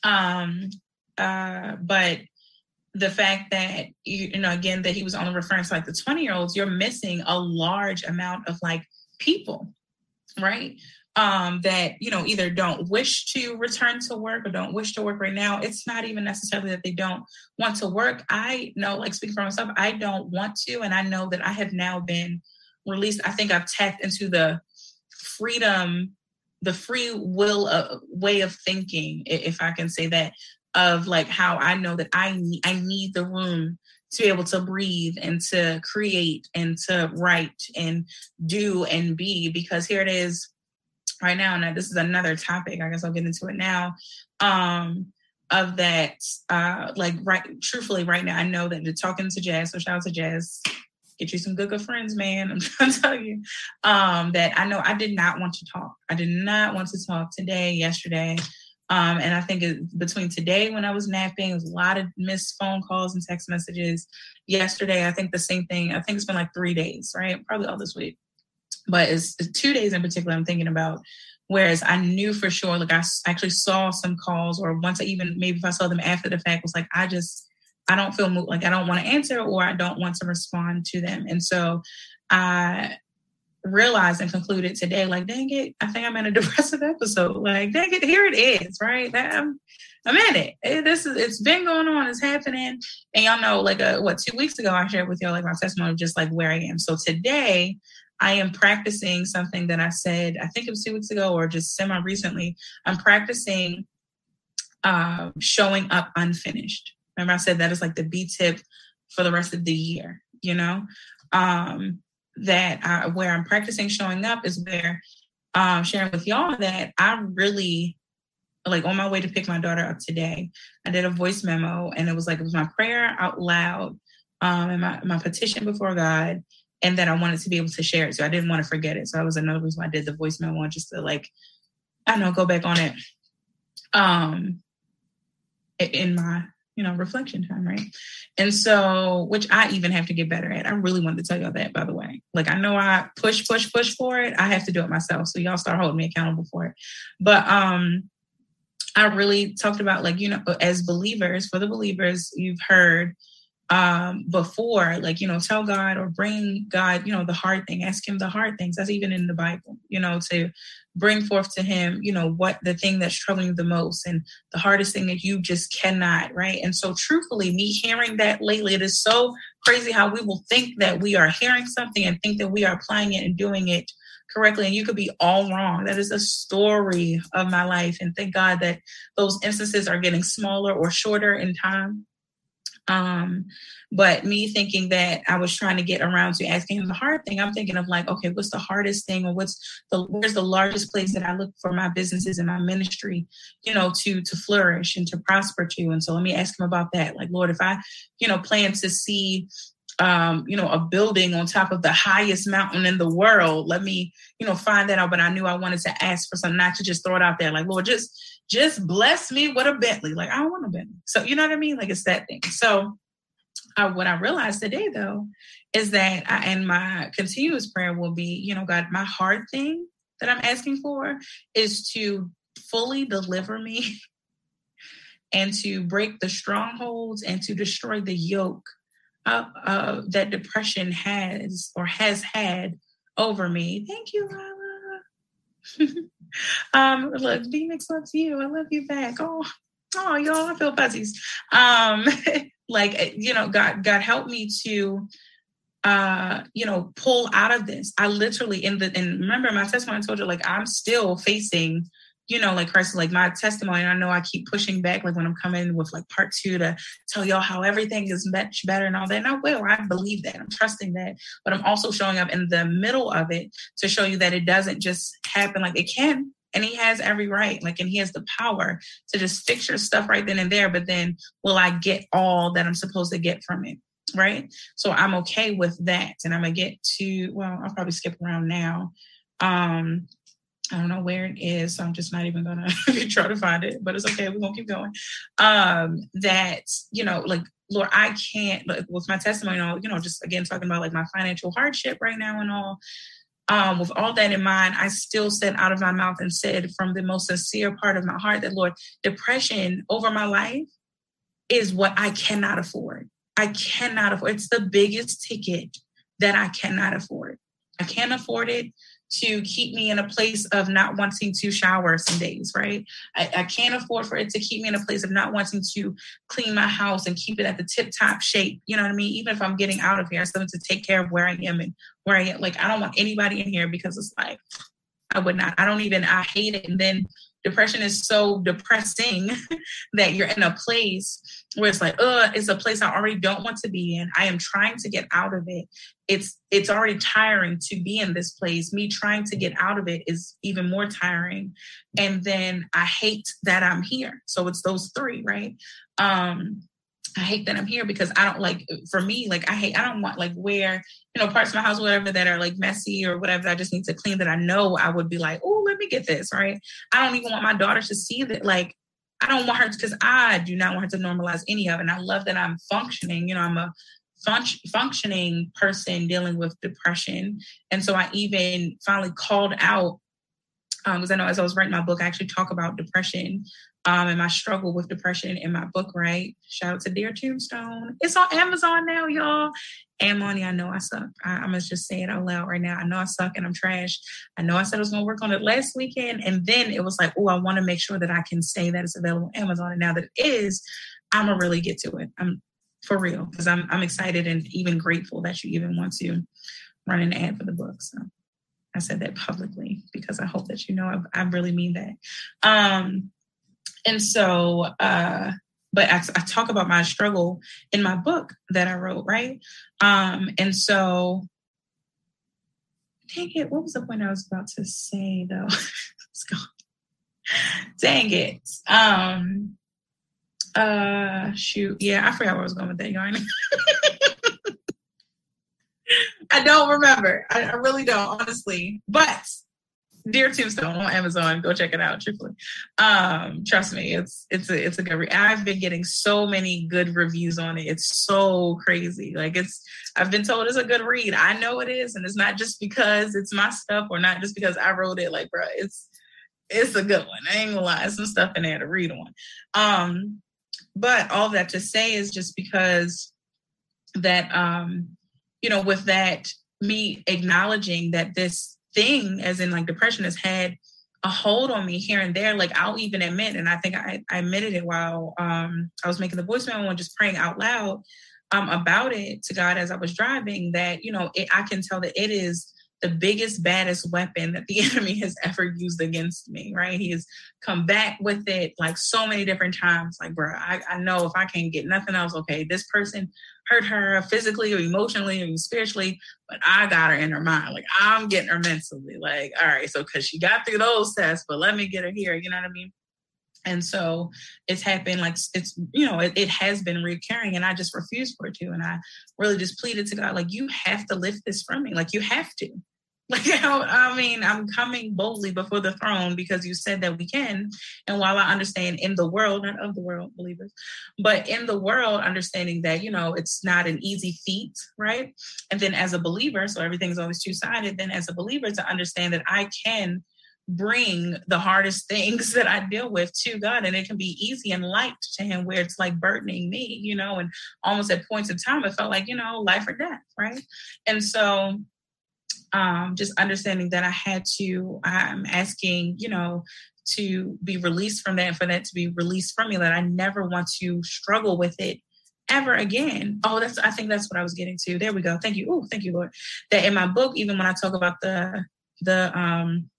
Um, uh, but the fact that you know again that he was only referring to like the 20 year olds you're missing a large amount of like people right? Um that you know either don't wish to return to work or don't wish to work right now. It's not even necessarily that they don't want to work. I know like speaking for myself i don't want to and i know that i have now been released i think i've tapped into the freedom the free will uh, way of thinking if i can say that of like how I know that I need I need the room to be able to breathe and to create and to write and do and be because here it is right now. And this is another topic i guess i'll get into it now um of that uh like right truthfully right now i know that you're talking to jazz so shout out to jazz. Get you some good good friends man. I'm trying to tell you um that i know i did not want to talk. I did not want to talk today yesterday um, and I think it, between today when I was napping, was a lot of missed phone calls and text messages. Yesterday, I think the same thing. I think it's been like three days, right? Probably all this week. But it's, it's two days in particular I'm thinking about. Whereas I knew for sure, like I actually saw some calls, or once I even maybe if I saw them after the fact, was like I just I don't feel like I don't want to answer or I don't want to respond to them. And so I realized and concluded today, like, dang it, I think I'm in a depressive episode. Like, dang it, here it is, right? I'm, I'm in it. it. This is it's been going on, it's happening. And y'all know, like uh, what, two weeks ago I shared with y'all like my testimony of just like where I am. So today I am practicing something that I said, I think it was two weeks ago or just semi recently. I'm practicing uh, showing up unfinished. Remember, I said that is like the B tip for the rest of the year, you know? Um, that I, where I'm practicing showing up is where um, sharing with y'all that I really like on my way to pick my daughter up today. I did a voice memo and it was like it was my prayer out loud um, and my, my petition before God and that I wanted to be able to share it. So I didn't want to forget it. So that was another reason why I did the voice memo just to like, I don't know, go back on it. Um, in my you know reflection time, right? And so, which I even have to get better at. I really wanted to tell y'all that, by the way. Like I know I push, push, push for it. I have to do it myself. So y'all start holding me accountable for it. But um, I really talked about like you know as believers for the believers you've heard um, before, like, you know, tell God or bring God, you know, the hard thing, ask Him the hard things. That's even in the Bible, you know, to bring forth to Him, you know, what the thing that's troubling you the most and the hardest thing that you just cannot, right? And so, truthfully, me hearing that lately, it is so crazy how we will think that we are hearing something and think that we are applying it and doing it correctly. And you could be all wrong. That is a story of my life. And thank god that those instances are getting smaller or shorter in time. Um, but me thinking that I was trying to get around to asking him the hard thing, I'm thinking of like, okay, what's the hardest thing, or what's the where's the largest place that I look for my businesses and my ministry, you know, to to flourish and to prosper to. And so let me ask him about that. Like, Lord, if I, you know, plan to see um, you know, a building on top of the highest mountain in the world. Let me, you know, find that out. But I knew I wanted to ask for something, not to just throw it out there. Like, Lord, just just bless me with a Bentley. Like, I don't want a Bentley. So, you know what I mean? Like, it's that thing. So, what I realized today, though, is that I, and my continuous prayer will be, you know, God, my hard thing that I'm asking for is to fully deliver me and to break the strongholds and to destroy the yoke uh, that depression has or has had over me. Thank you, Lala. um, look, Phoenix loves you. I love you back. Oh, oh, y'all, I feel fuzzies. Um, like eh, you know, God, God help me to uh you know pull out of this i literally in the and remember my testimony I told you like i'm still facing you know, like Christ, like my testimony, I know I keep pushing back, like when I'm coming with like part two to tell y'all how everything is much better and all that. And I will, I believe that. I'm trusting that. But I'm also showing up in the middle of it to show you that it doesn't just happen like it can. And he has every right, like, and he has the power to just fix your stuff right then and there. But then will I get all that I'm supposed to get from it? Right. So I'm okay with that. And I'm to get to, well, I'll probably skip around now. Um, I don't know where it is, so I'm just not even gonna try to find it, but it's okay. We're gonna keep going. Um, that, you know, like, Lord, I can't, like, with my testimony, you know, just again talking about like my financial hardship right now and all. Um, with all that in mind, I still said out of my mouth and said from the most sincere part of my heart that, Lord, depression over my life is what I cannot afford. I cannot afford. It's the biggest ticket that I cannot afford. I can't afford it to keep me in a place of not wanting to shower some days, right? I, I, can't afford for it to keep me in a place of not wanting to clean my house and keep it at the tip top shape. You know what I mean? Even if I'm getting out of here, I still have to take care of where I am and where I am. Like, I don't want anybody in here because it's like, I would not. I don't even, I hate it. And then depression is so depressing that you're in a place where it's like, uh, it's a place I already don't want to be in. I am trying to get out of it. It's it's already tiring to be in this place. Me trying to get out of it is even more tiring. And then I hate that I'm here. So it's those three, right? Um, I hate that I'm here because I don't like for me, like I hate I don't want like where, you know, parts of my house, whatever that are like messy or whatever I just need to clean that I know I would be like, oh, me get this, right? I don't even want my daughter to see that like I don't want her because I do not want her to normalize any of it. And I love that I'm functioning. You know, I'm a fun- functioning person dealing with depression. And so I even finally called out because um, I know as I was writing my book, I actually talk about depression um, and my struggle with depression in my book, right? Shout out to Dear Tombstone. It's on Amazon now, y'all. And money, I know I suck. I, I must just say it out loud right now. I know I suck and I'm trash. I know I said I was going to work on it last weekend. And then it was like, oh, I want to make sure that I can say that it's available on Amazon. And now that it is, I'm going to really get to it. I'm for real because I'm, I'm excited and even grateful that you even want to run an ad for the book. So I said that publicly because I hope that you know I, I really mean that. Um, and so, uh, but I, I, talk about my struggle in my book that I wrote, right? Um, and so, dang it, what was the point I was about to say though? Let's go. Dang it. Um, uh, shoot, yeah, I forgot where I was going with that yarn. I don't remember. I, I really don't, honestly. But Dear Tombstone on Amazon. Go check it out. Truthfully, um, trust me, it's it's a it's a good. Re- I've been getting so many good reviews on it. It's so crazy. Like it's. I've been told it's a good read. I know it is, and it's not just because it's my stuff or not just because I wrote it. Like, bro, it's it's a good one. I ain't gonna lie. Some stuff in there to read on. Um, but all that to say is just because that um, you know, with that me acknowledging that this thing, as in like depression, has had a hold on me here and there. Like I'll even admit, and I think I, I admitted it while um, I was making the voicemail and just praying out loud um, about it to God as I was driving. That you know, it, I can tell that it is the biggest, baddest weapon that the enemy has ever used against me, right? He has come back with it like so many different times. Like, bro, I, I know if I can't get nothing else, okay, this person hurt her physically or emotionally or spiritually, but I got her in her mind. Like, I'm getting her mentally. Like, all right, so because she got through those tests, but let me get her here. You know what I mean? And so it's happened like it's, you know, it, it has been recurring and I just refused for it to. And I really just pleaded to God, like, you have to lift this from me. Like, you have to. Like, I mean, I'm coming boldly before the throne because you said that we can. And while I understand in the world, not of the world, believers, but in the world, understanding that, you know, it's not an easy feat, right? And then as a believer, so everything's always two sided, then as a believer, to understand that I can bring the hardest things that I deal with to God. And it can be easy and light to Him where it's like burdening me, you know, and almost at points in time, it felt like, you know, life or death, right? And so um, just understanding that I had to, I'm asking, you know, to be released from that and for that to be released from me, that I never want to struggle with it ever again. Oh, that's, I think that's what I was getting to. There we go. Thank you. Oh, thank you, Lord. That in my book, even when I talk about the, the, um,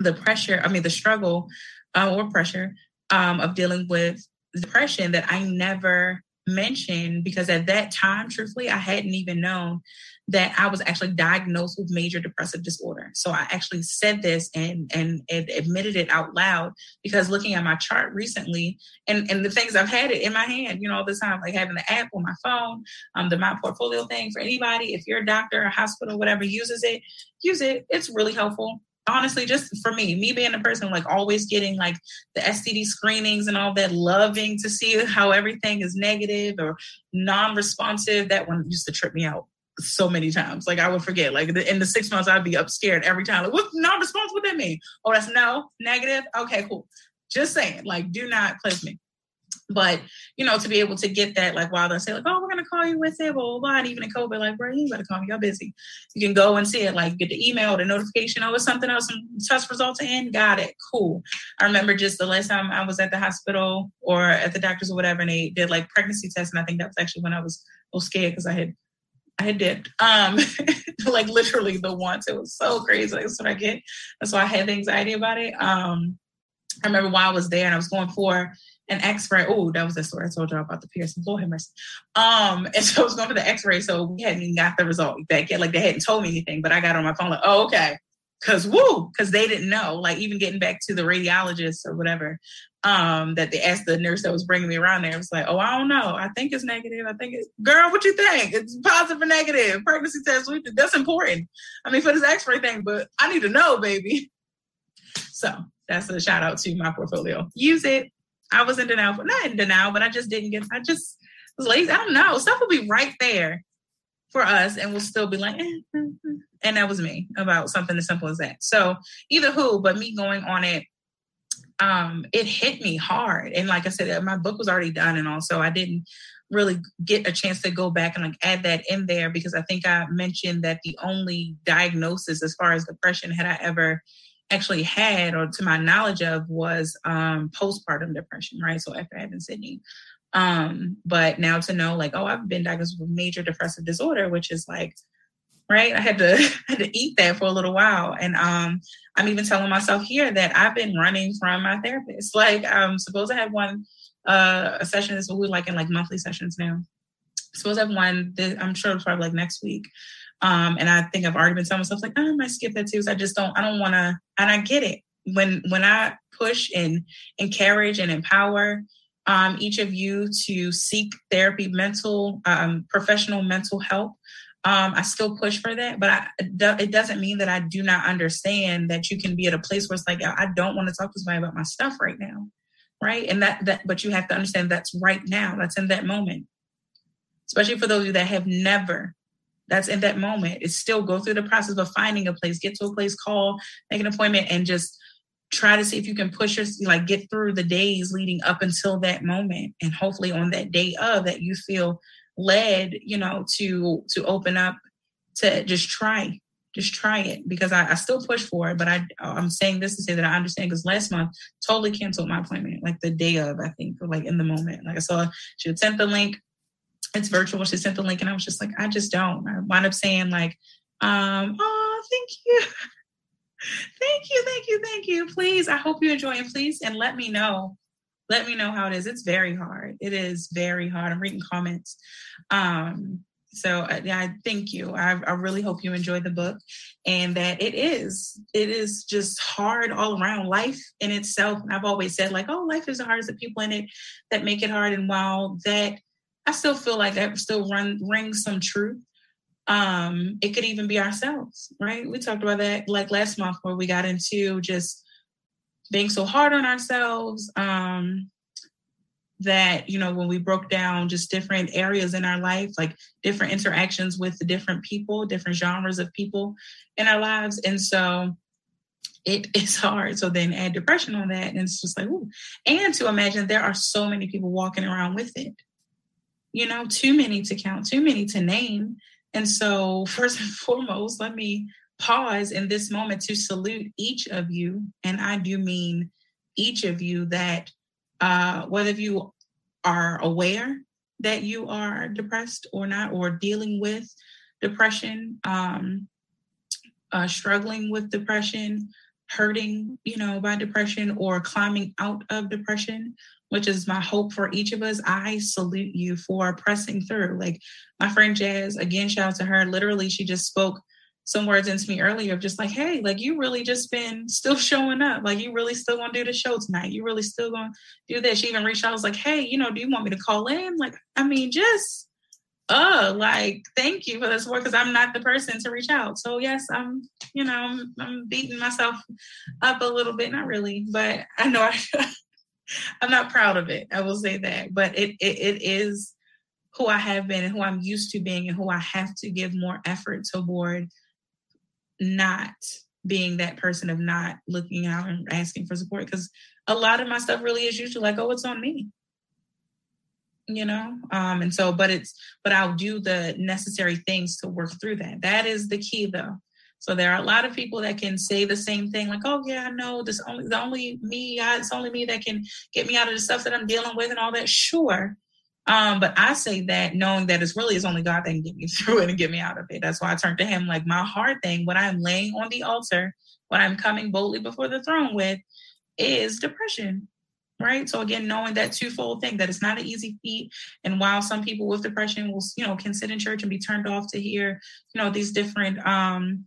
the pressure, I mean, the struggle uh, or pressure um, of dealing with depression that I never mentioned because at that time, truthfully, I hadn't even known that I was actually diagnosed with major depressive disorder. So I actually said this and, and and admitted it out loud because looking at my chart recently and and the things I've had it in my hand, you know, all the time, like having the app on my phone, um, the my portfolio thing for anybody. If you're a doctor, a hospital, whatever uses it, use it. It's really helpful honestly just for me me being a person like always getting like the std screenings and all that loving to see how everything is negative or non-responsive that one used to trip me out so many times. Like I would forget. Like in the six months, I'd be up scared every time. Like, what non-response? What that mean? Oh, that's no negative. Okay, cool. Just saying. Like, do not with me. But you know, to be able to get that, like, while they say, like, oh, we're gonna call you with it, blah blah blah. And even in COVID, like, bro, you better call me. Y'all busy. You can go and see it. Like, get the email, the notification. Oh, it's something else. Some test results in. Got it. Cool. I remember just the last time I was at the hospital or at the doctor's or whatever, and they did like pregnancy tests, and I think that was actually when I was a little scared because I had I had did. Um, like literally the once. It was so crazy. That's what I get. That's why I had anxiety about it. Um, I remember while I was there and I was going for an X-ray. Oh, that was the story I told y'all about the piercing. Lord have. Um, and so I was going for the X-ray. So we hadn't even got the result back yet. Like they hadn't told me anything, but I got on my phone like, oh, okay. Cause woo, cause they didn't know. Like even getting back to the radiologist or whatever, um, that they asked the nurse that was bringing me around there. It was like, oh, I don't know. I think it's negative. I think it's girl. What you think? It's positive or negative? Pregnancy test. That's important. I mean, for this X-ray thing, but I need to know, baby. So that's a shout out to my portfolio. Use it. I was in denial, but not in denial, but I just didn't get. I just was lazy. I don't know. Stuff will be right there for us, and we'll still be like, eh, and that was me about something as simple as that. So either who, but me going on it um, it hit me hard. And like I said, my book was already done, and also I didn't really get a chance to go back and like add that in there because I think I mentioned that the only diagnosis as far as depression had I ever actually had or to my knowledge of was um, postpartum depression, right? So after having Sydney. Um, but now to know like, oh, I've been diagnosed with major depressive disorder, which is like right? I had to had to eat that for a little while, and um, I'm even telling myself here that I've been running from my therapist. Like I'm supposed to have one uh, a session. This we like in like monthly sessions now. Supposed to have one. That I'm sure it's probably like next week. Um, and I think I've already been telling myself like oh, I might skip that too. So I just don't. I don't want to. And I get it when when I push and encourage and empower um, each of you to seek therapy, mental, um, professional mental help um, I still push for that, but I, it doesn't mean that I do not understand that you can be at a place where it's like I don't want to talk to somebody about my stuff right now, right? And that that, but you have to understand that's right now. That's in that moment. Especially for those of you that have never, that's in that moment. It's still go through the process of finding a place, get to a place, call, make an appointment, and just try to see if you can push your like get through the days leading up until that moment, and hopefully on that day of that you feel led, you know, to to open up to just try, just try it because I, I still push for it. But I I'm saying this to say that I understand because last month totally canceled my appointment like the day of I think like in the moment. Like I saw she had sent the link. It's virtual. She sent the link and I was just like I just don't. I wound up saying like, um, oh thank you. thank you, thank you, thank you. Please, I hope you enjoy it, please and let me know let me know how it is. It's very hard. It is very hard. I'm reading comments. Um, so uh, yeah, I thank you. I, I really hope you enjoy the book and that it is, it is just hard all around life in itself. I've always said like, oh, life is the hardest. The people in it that make it hard. And while that, I still feel like that still run rings some truth. Um, it could even be ourselves, right? We talked about that like last month where we got into just being so hard on ourselves um, that you know when we broke down just different areas in our life like different interactions with the different people different genres of people in our lives and so it is hard so then add depression on that and it's just like ooh. and to imagine there are so many people walking around with it you know too many to count too many to name and so first and foremost let me pause in this moment to salute each of you. And I do mean each of you that uh, whether you are aware that you are depressed or not, or dealing with depression, um, uh, struggling with depression, hurting, you know, by depression, or climbing out of depression, which is my hope for each of us. I salute you for pressing through. Like my friend Jazz, again, shout out to her. Literally, she just spoke some words into me earlier of just like, hey, like you really just been still showing up. Like you really still gonna do the show tonight. You really still gonna do this. She even reached out, I was like, hey, you know, do you want me to call in? Like, I mean, just uh like thank you for this work because i'm not the person to reach out so yes i'm you know I'm, I'm beating myself up a little bit not really but i know i i'm not proud of it i will say that but it, it it is who i have been and who i'm used to being and who i have to give more effort toward not being that person of not looking out and asking for support because a lot of my stuff really is usually like oh it's on me. You know? Um and so but it's but i'll do the necessary things to work through that. That is the key though so there are a lot of people that can say the same thing like oh yeah i know this only the only me it's only me that can get me out of the stuff that i'm dealing with and all that sure um, but I say that knowing that it's really is only God that can get me through it and get me out of it. That's why I turn to Him. Like my hard thing, what I'm laying on the altar, what I'm coming boldly before the throne with, is depression. Right. So again, knowing that twofold thing that it's not an easy feat. And while some people with depression will, you know, can sit in church and be turned off to hear, you know, these different um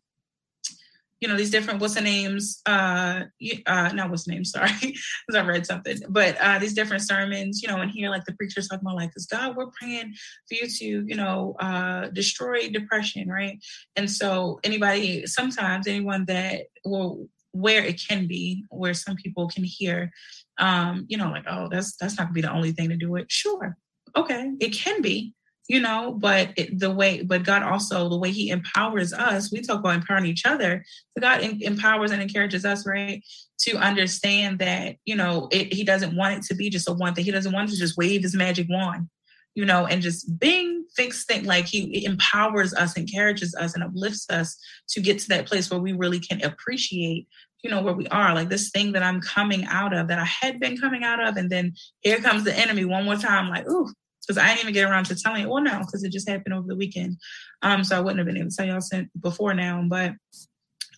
you know these different what's the names uh uh not what's the name sorry because i read something but uh these different sermons you know and here like the preachers talking about like this god we're praying for you to you know uh destroy depression right? And so anybody sometimes anyone that will where it can be where some people can hear um you know like oh that's that's not gonna be the only thing to do it. Sure. Okay. It can be you know but it, the way but god also the way he empowers us we talk about empowering each other. So god em- empowers and encourages us right to understand that you know it, he doesn't want it to be just a one thing. He doesn't want to just wave his magic wand you know and just bing fix thing. Like he empowers us encourages us and uplifts us to get to that place where we really can appreciate you know where we are. Like this thing that i'm coming out of that i had been coming out of and then here comes the enemy one more time like ooh because I didn't even get around to telling. Well, no, because it just happened over the weekend. Um, so I wouldn't have been able to tell y'all since before now. But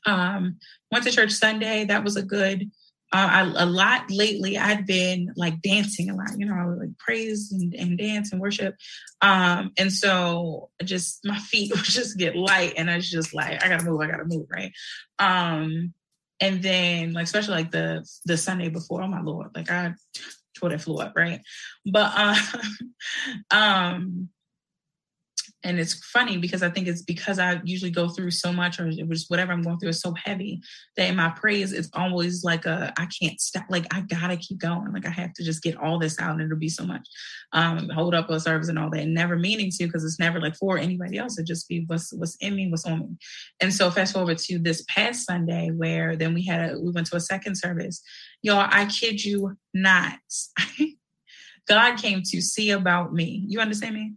um, went to church Sunday. That was a good. Uh, I, a lot lately. I'd been like dancing a lot. You know, I would like praise and, and dance and worship. Um, and so just my feet would just get light, and I was just like, I gotta move. I gotta move. Right. Um, and then like especially like the the Sunday before. Oh my lord! Like I tore that flew up, right? But uh, um, and it's funny because I think it's because I usually go through so much, or was whatever I'm going through is so heavy that in my praise it's always like a I can't stop. Like I gotta keep going. Like I have to just get all this out, and it'll be so much. Um, hold up a service and all that, never meaning to because it's never like for anybody else. It just be what's what's in me, what's on me. And so fast forward to this past Sunday where then we had a we went to a second service. Y'all, I kid you not. God came to see about me. You understand me?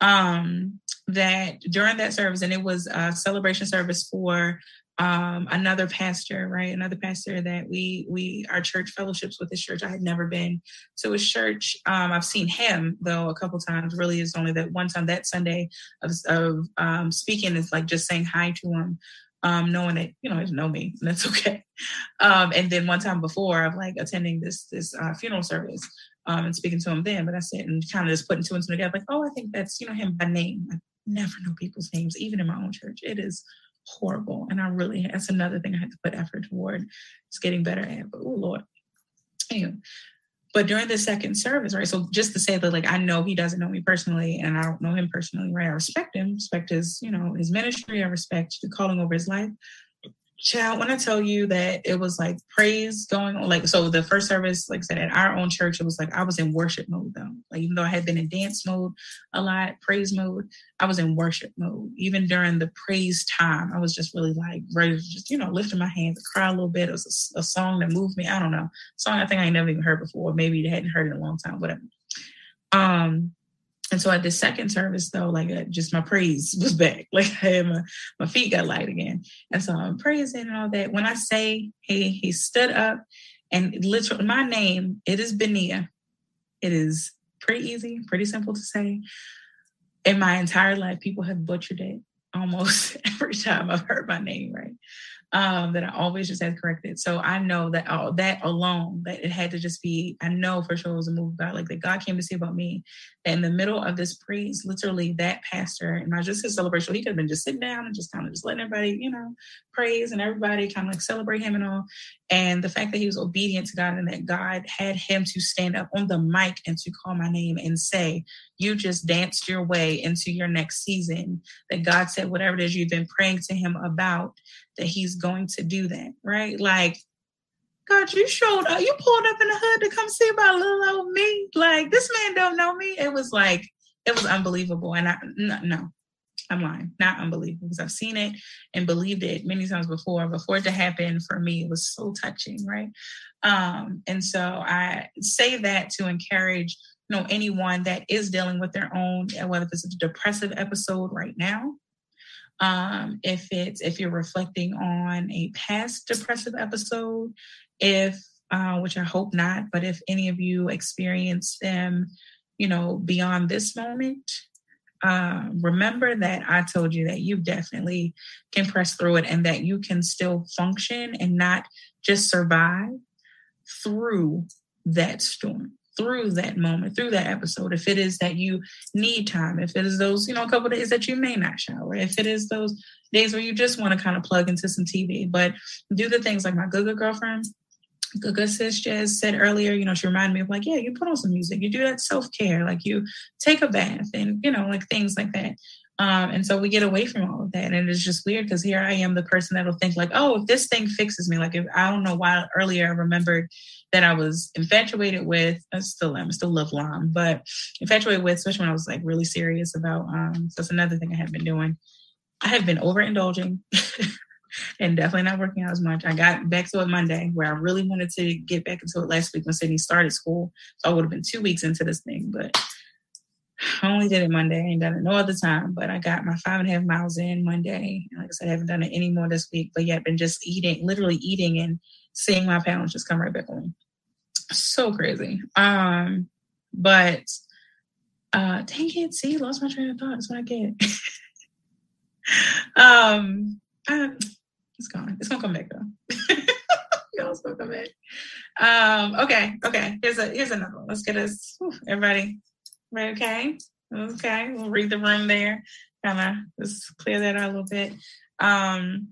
Um, that during that service, and it was a celebration service for um, another pastor, right? Another pastor that we we our church fellowships with this church. I had never been to his church. Um, I've seen him though a couple times. Really, is only that one time that Sunday of, of um, speaking is like just saying hi to him, um, knowing that you know he know me, and that's okay. Um, and then one time before of like attending this this uh, funeral service um, and speaking to him then. But I said and kind of just putting two and two together, like, oh, I think that's you know him by name. I never know people's names, even in my own church. It is horrible. And I really, that's another thing I had to put effort toward is getting better at. But oh Lord. Anyway. But during the second service, right? So just to say that, like, I know he doesn't know me personally, and I don't know him personally, right? I respect him, respect his, you know, his ministry, I respect the calling over his life child, when I tell you that it was like praise going on, like so the first service, like I said, at our own church, it was like I was in worship mode though. Like even though I had been in dance mode a lot, praise mode, I was in worship mode. Even during the praise time, I was just really like ready to just, you know, lifting my hands, cry a little bit. It was a, a song that moved me. I don't know. Song I think I never even heard before. Maybe hadn't heard in a long time, whatever. Um, and so at the second service, though, like uh, just my praise was back. Like I had my, my feet got light again. And so I'm praising and all that. When I say he he stood up and literally my name, it is Benia. It is pretty easy, pretty simple to say. In my entire life, people have butchered it almost every time I've heard my name right um, that I always just had corrected. So I know that all that alone, that it had to just be, I know for sure it was a move of God, like that God came to see about me. In the middle of this praise, literally that pastor, and not just his celebration, he could have been just sitting down and just kind of just letting everybody, you know, praise and everybody kind of like celebrate him and all. And the fact that he was obedient to God and that God had him to stand up on the mic and to call my name and say, You just danced your way into your next season. That God said, whatever it is you've been praying to him about, that he's going to do that, right? Like, God, you showed up, you pulled up in the hood to come see about little old me. Like, this man don't know me. It was like, it was unbelievable. And I, no, no I'm lying, not unbelievable, because I've seen it and believed it many times before. Before it to happen for me, it was so touching, right? Um, and so I say that to encourage, you know, anyone that is dealing with their own, whether it's a depressive episode right now, um, if it's if you're reflecting on a past depressive episode, if uh, which I hope not, but if any of you experience them, you know, beyond this moment, uh, remember that I told you that you definitely can press through it and that you can still function and not just survive through that storm through that moment, through that episode. If it is that you need time, if it is those, you know, a couple days that you may not shower, if it is those days where you just want to kind of plug into some TV, but do the things like my good, good girlfriend, good, sis Jazz said earlier, you know, she reminded me of like, yeah, you put on some music, you do that self care, like you take a bath and, you know, like things like that. Um, and so we get away from all of that. And it's just weird because here I am, the person that'll think, like, oh, if this thing fixes me, like, if I don't know why earlier I remembered that I was infatuated with, I still am, I still love Lime, but infatuated with, especially when I was like really serious about, um, so that's another thing I have been doing. I have been overindulging and definitely not working out as much. I got back to it Monday where I really wanted to get back into it last week when Sydney started school. So I would have been two weeks into this thing, but I only did it Monday. I ain't done it no other time, but I got my five and a half miles in Monday. Like I said, I haven't done it anymore this week, but yet been just eating, literally eating and seeing my pounds just come right back on. So crazy. Um, but uh dang it, see, lost my train of thought. That's what I get. um uh, it's gone. It's gonna come back though. Y'all's gonna come back. Um, okay, okay. Here's a here's another one. Let's get us everybody Okay. Okay. We'll read the room there. Kind of just clear that out a little bit. Um,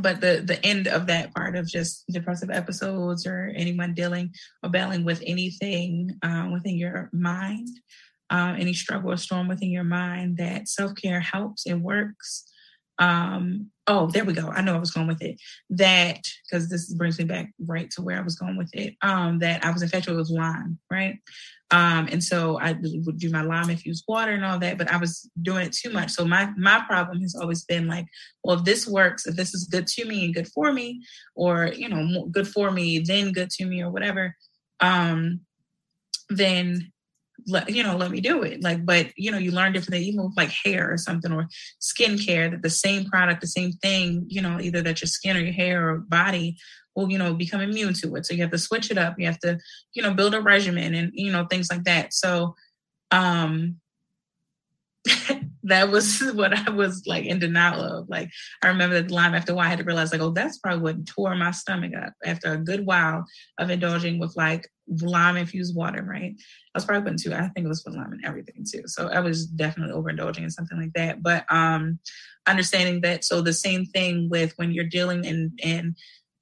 but the the end of that part of just depressive episodes or anyone dealing or battling with anything uh, within your mind uh, any struggle or storm within your mind, that self care helps, it works. Um, oh, there we go. I know I was going with it. That because this brings me back right to where I was going with it. Um, that I was infatuated with lime, right? Um, and so I would do my lime infused water and all that, but I was doing it too much. So my my problem has always been like, well, if this works, if this is good to me and good for me, or you know, good for me, then good to me, or whatever, um, then let you know, let me do it. Like, but you know, you learn different even with like hair or something or skincare, that the same product, the same thing, you know, either that your skin or your hair or body will you know become immune to it. So you have to switch it up. You have to you know build a regimen and you know things like that. So um that was what I was like in denial of. Like I remember the lime after a while I had to realize like, oh, that's probably what tore my stomach up after a good while of indulging with like lime infused water, right? I was probably putting too, I think it was putting lime in everything too. So I was definitely overindulging in something like that. But um understanding that so the same thing with when you're dealing in and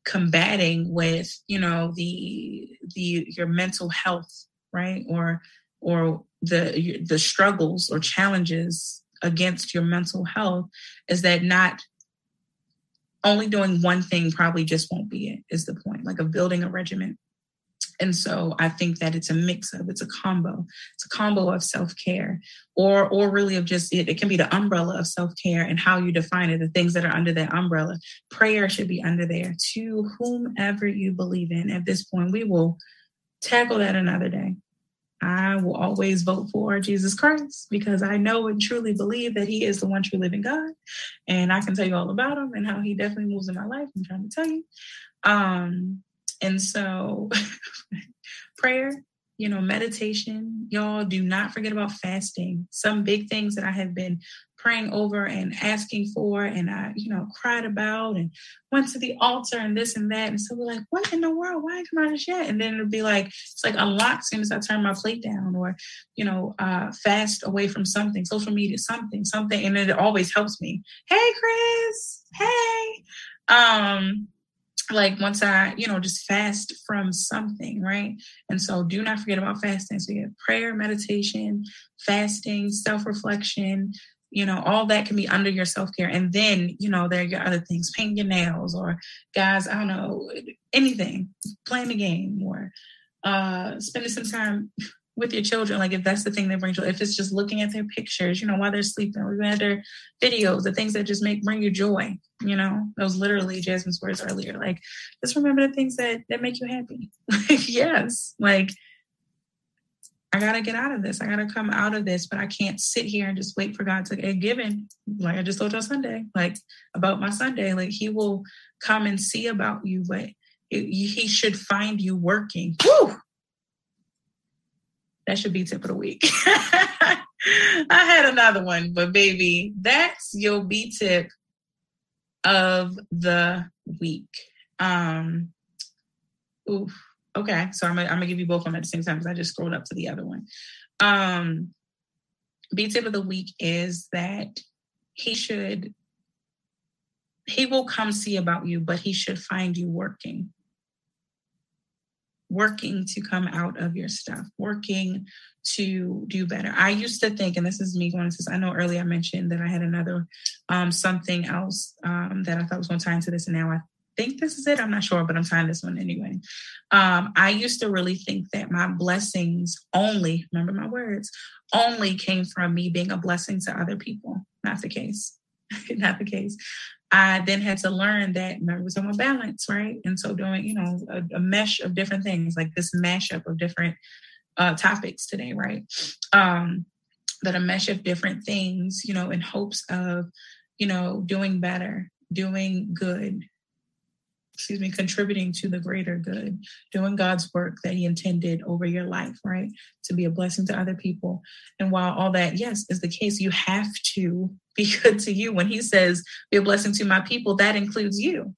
combating with you know the the your mental health right or or the the struggles or challenges against your mental health is that not only doing one thing probably just won't be it is the point like of building a regimen and so I think that it's a mix of it's a combo. It's a combo of self-care or or really of just it, it can be the umbrella of self-care and how you define it, the things that are under that umbrella. Prayer should be under there to whomever you believe in. At this point, we will tackle that another day. I will always vote for Jesus Christ because I know and truly believe that He is the one true living God. And I can tell you all about Him and how He definitely moves in my life. I'm trying to tell you. Um, and so, prayer, you know, meditation, y'all do not forget about fasting. Some big things that I have been praying over and asking for, and I, you know, cried about and went to the altar and this and that. And so we're like, what in the world? Why come out of yet? And then it'll be like, it's like unlocked as soon as I turn my plate down or, you know, uh, fast away from something, social media, something, something. And it always helps me. Hey, Chris. Hey. Um, like once I, you know, just fast from something, right? And so do not forget about fasting. So you have prayer, meditation, fasting, self-reflection, you know, all that can be under your self-care. And then, you know, there are your other things, paint your nails or guys, I don't know, anything, playing the game or uh spending some time with your children, like if that's the thing that brings joy, if it's just looking at their pictures, you know, while they're sleeping, looking at their videos, the things that just make bring you joy, you know, those literally Jasmine's words earlier. Like, just remember the things that that make you happy. Yes, like I gotta get out of this. I gotta come out of this, but I can't sit here and just wait for God to get given. Like I just told you Sunday, like about my Sunday, like He will come and see about you, but it, He should find you working. Woo! That should be tip of the week. I had another one, but baby, that's your B tip of the week. Um, oof. Okay, so I'm gonna, I'm give you both of them at the same time because I just scrolled up to the other one. Um, B tip of the week is that he should he will come see about you, but he should find you working working to come out of your stuff, working to do better. I used to think, and this is me going to, I know earlier I mentioned that I had another um, something else um, that I thought was going to tie into this, and now I think this is it. I'm not sure, but I'm trying this one anyway. Um, I used to really think that my blessings only, remember my words, only came from me being a blessing to other people. Not the case. not the case. I then had to learn that remember was on a balance, right? And so doing, you know, a, a, mesh of different things, like this mashup of different uh, topics today, right? Um, that a mesh of different things, you know, in hopes of, you know, doing better, doing good, excuse me, contributing to the greater good, doing God's work that He intended over your life, right? To be a blessing to other people. And while all that, yes, is the case, you have to be good to you. When He says, be a blessing to my people, that includes you.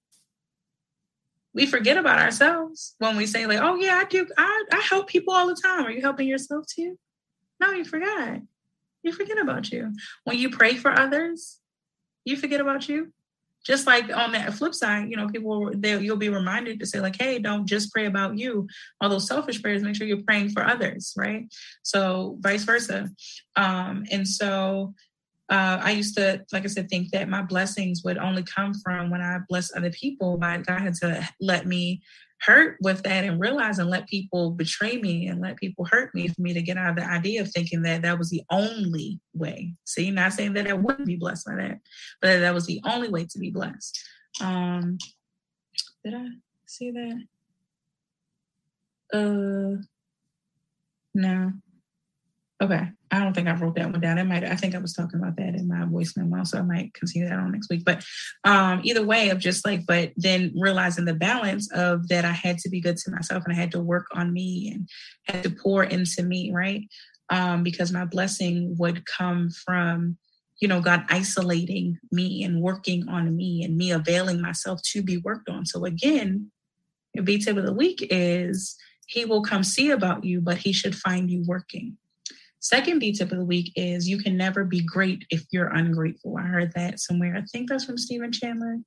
We forget about ourselves when we say, like, oh, yeah, I do, I, I help people all the time. Are you helping yourself too? No, you forgot. You forget about you. When you pray for others, you forget about you just like on that flip side, you know, people you'll be reminded to say like, "Hey, don't just pray about you." All those selfish prayers, make sure you're praying for others, right? So vice versa. Um, and so uh, I used to, like I said, think that my blessings would only come from when I bless other people. But God had to let me hurt with that and realize and let people betray me and let people hurt me for me to get out of the idea of thinking that that was the only way. See, not saying that I wouldn't be blessed by that, but that, that was the only way to be blessed. Um, did I see that? Uh, no. Okay. I don't think I wrote that one down. I might, I think I was talking about that in my voice memo, so I might continue that on next week. But um, either way, of just like, but then realizing the balance of that I had to be good to myself and I had to work on me and had to pour into me, right? Um, because my blessing would come from, you know, God isolating me and working on me and me availing myself to be worked on. So again, the B tip of the week is he will come see about you, but he should find you working Second B tip of the week is you can never be great if you're ungrateful. I heard that somewhere. I think that's from Stephen Chandler.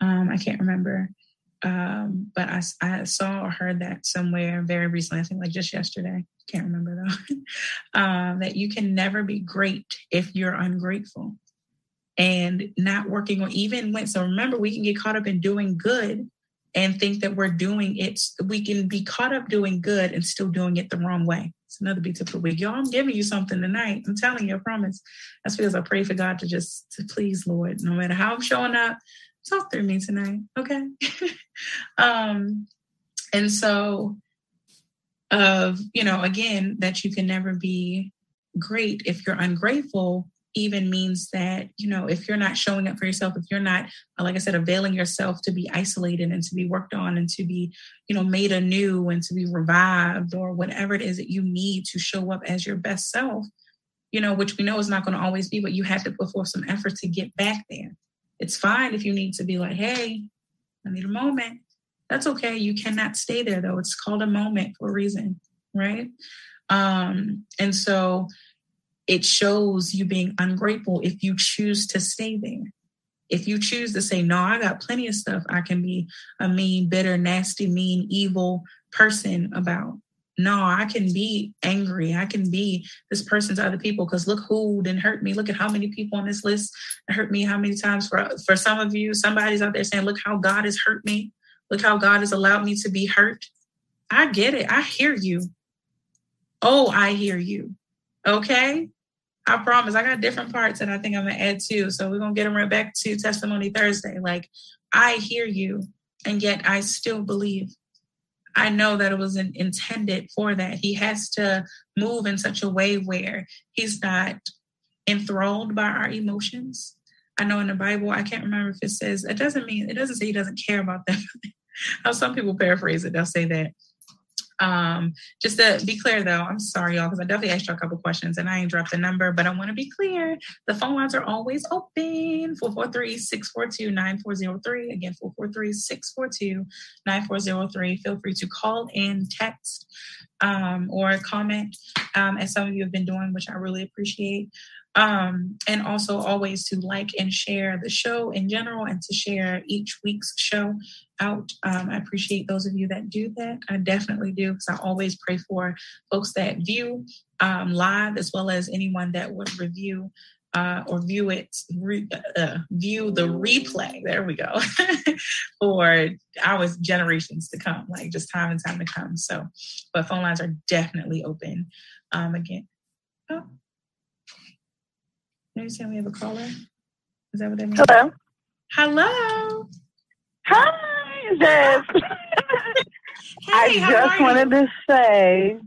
Um, I can't remember. Um, but I, I saw or heard that somewhere very recently, I think like just yesterday. Can't remember though. um, that you can never be great if you're ungrateful and not working or even when. So remember, we can get caught up in doing good and think that we're doing it. We can be caught up doing good and still doing it the wrong way. It's another B tip of the week. Y'all, I'm giving you something tonight. I'm telling you, I promise. That's because I pray for God to just to please, Lord, no matter how I'm showing up, talk through me tonight. Okay. um, and so of, you know, again, that you can never be great if you're ungrateful even means that you know if you're not showing up for yourself if you're not like i said availing yourself to be isolated and to be worked on and to be you know made anew and to be revived or whatever it is that you need to show up as your best self you know which we know is not going to always be but you have to put forth some effort to get back there. It's fine if you need to be like hey i need a moment. That's okay. You cannot stay there though. It's called a moment for a reason right? Um and so it shows you being ungrateful if you choose to stay there. If you choose to say, no, I got plenty of stuff I can be a mean, bitter, nasty, mean, evil person about. No, I can be angry. I can be this person to other people because look who didn't hurt me. Look at how many people on this list hurt me. How many times for for some of you, somebody's out there saying, look how God has hurt me. Look how God has allowed me to be hurt. I get it. I hear you. Oh, I hear you. Okay. I promise I got different parts and I think I'm gonna add too. So we're gonna get them right back to testimony Thursday. Like I hear you, and yet I still believe. I know that it was intended for that. He has to move in such a way where he's not enthralled by our emotions. I know in the Bible, I can't remember if it says it doesn't mean it doesn't say he doesn't care about them. How some people paraphrase it, they'll say that um, just to be clear though, I'm sorry y'all, because I definitely asked you a couple questions and I ain't dropped the number, but I want to be clear. The phone lines are always open 443-642-9403. Again, 443-642-9403. Feel free to call and text um, or comment um, as some of you have been doing, which I really appreciate. Um, and also always to like and share the show in general and to share each week's show out. Um, I appreciate those of you that do that. I definitely do because I always pray for folks that view um, live as well as anyone that would review uh, or view it, re, uh, view the replay. There we go for hours, generations to come, like just time and time to come. So, but phone lines are definitely open. Um, again, oh, you saying we have a caller? Is that what that means? Hello. Hello. Hi, Jess. hey, I just wanted to say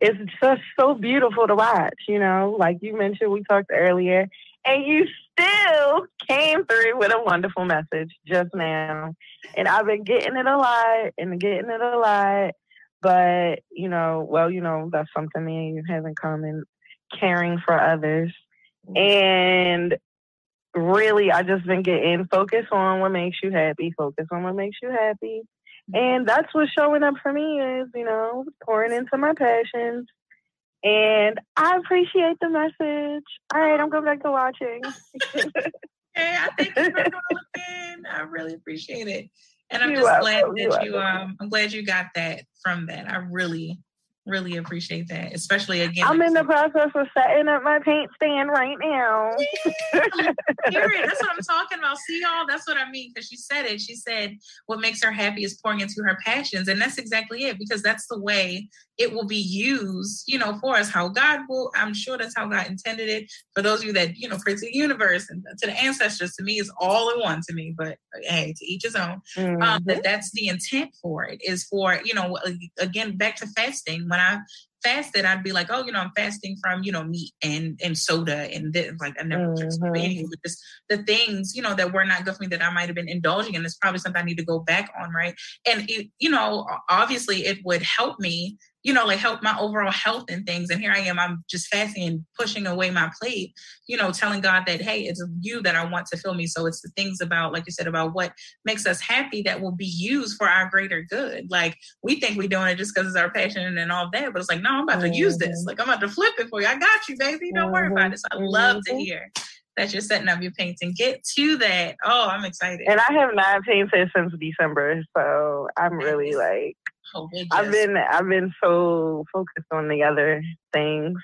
it's just so beautiful to watch, you know, like you mentioned, we talked earlier, and you still came through with a wonderful message just now. And I've been getting it a lot and getting it a lot. But, you know, well, you know, that's something me and you have in common caring for others. And really, I just been getting focused on what makes you happy, focus on what makes you happy. And that's what's showing up for me is, you know, pouring into my passions. And I appreciate the message. All right, I'm going back to watching. I thank you for calling I really appreciate it. And I'm you just glad that you um I'm glad you got that from that. I really really appreciate that, especially again. I'm in the process of setting up my paint stand right now. Period. That's what I'm talking about. See y'all. That's what I mean. Because she said it. She said what makes her happy is pouring into her passions, and that's exactly it. Because that's the way it will be used, you know, for us. How God will. I'm sure that's how God intended it. For those of you that you know, praise the universe and to the ancestors. To me, is all in one to me. But hey, to each his own. Um, mm-hmm. Um, that that's the intent for it. Is for you know, again, back to fasting. When I fasted, I'd be like, oh, you know, I'm fasting from, you know, meat and and soda and this, like I never mm-hmm. but just the things, you know, that were not good for me that I might have been indulging in. It's probably something I need to go back on, right? And it, you know, obviously it would help me you know, like help my overall health and things. And here I am, I'm just fasting and pushing away my plate, you know, telling God that, hey, it's you that I want to fill me. So it's the things about, like you said, about what makes us happy that will be used for our greater good. Like we think we're doing it just because it's our passion and all that, but it's like, no, I'm about to use this. Mm-hmm. Like I'm about to flip it for you. I got you, baby. Don't worry about it. So I love to mm-hmm. hear that you're setting up your painting. Get to that. Oh, I'm excited. And I have not painted since December, so I'm really like I've been I've been so focused on the other things,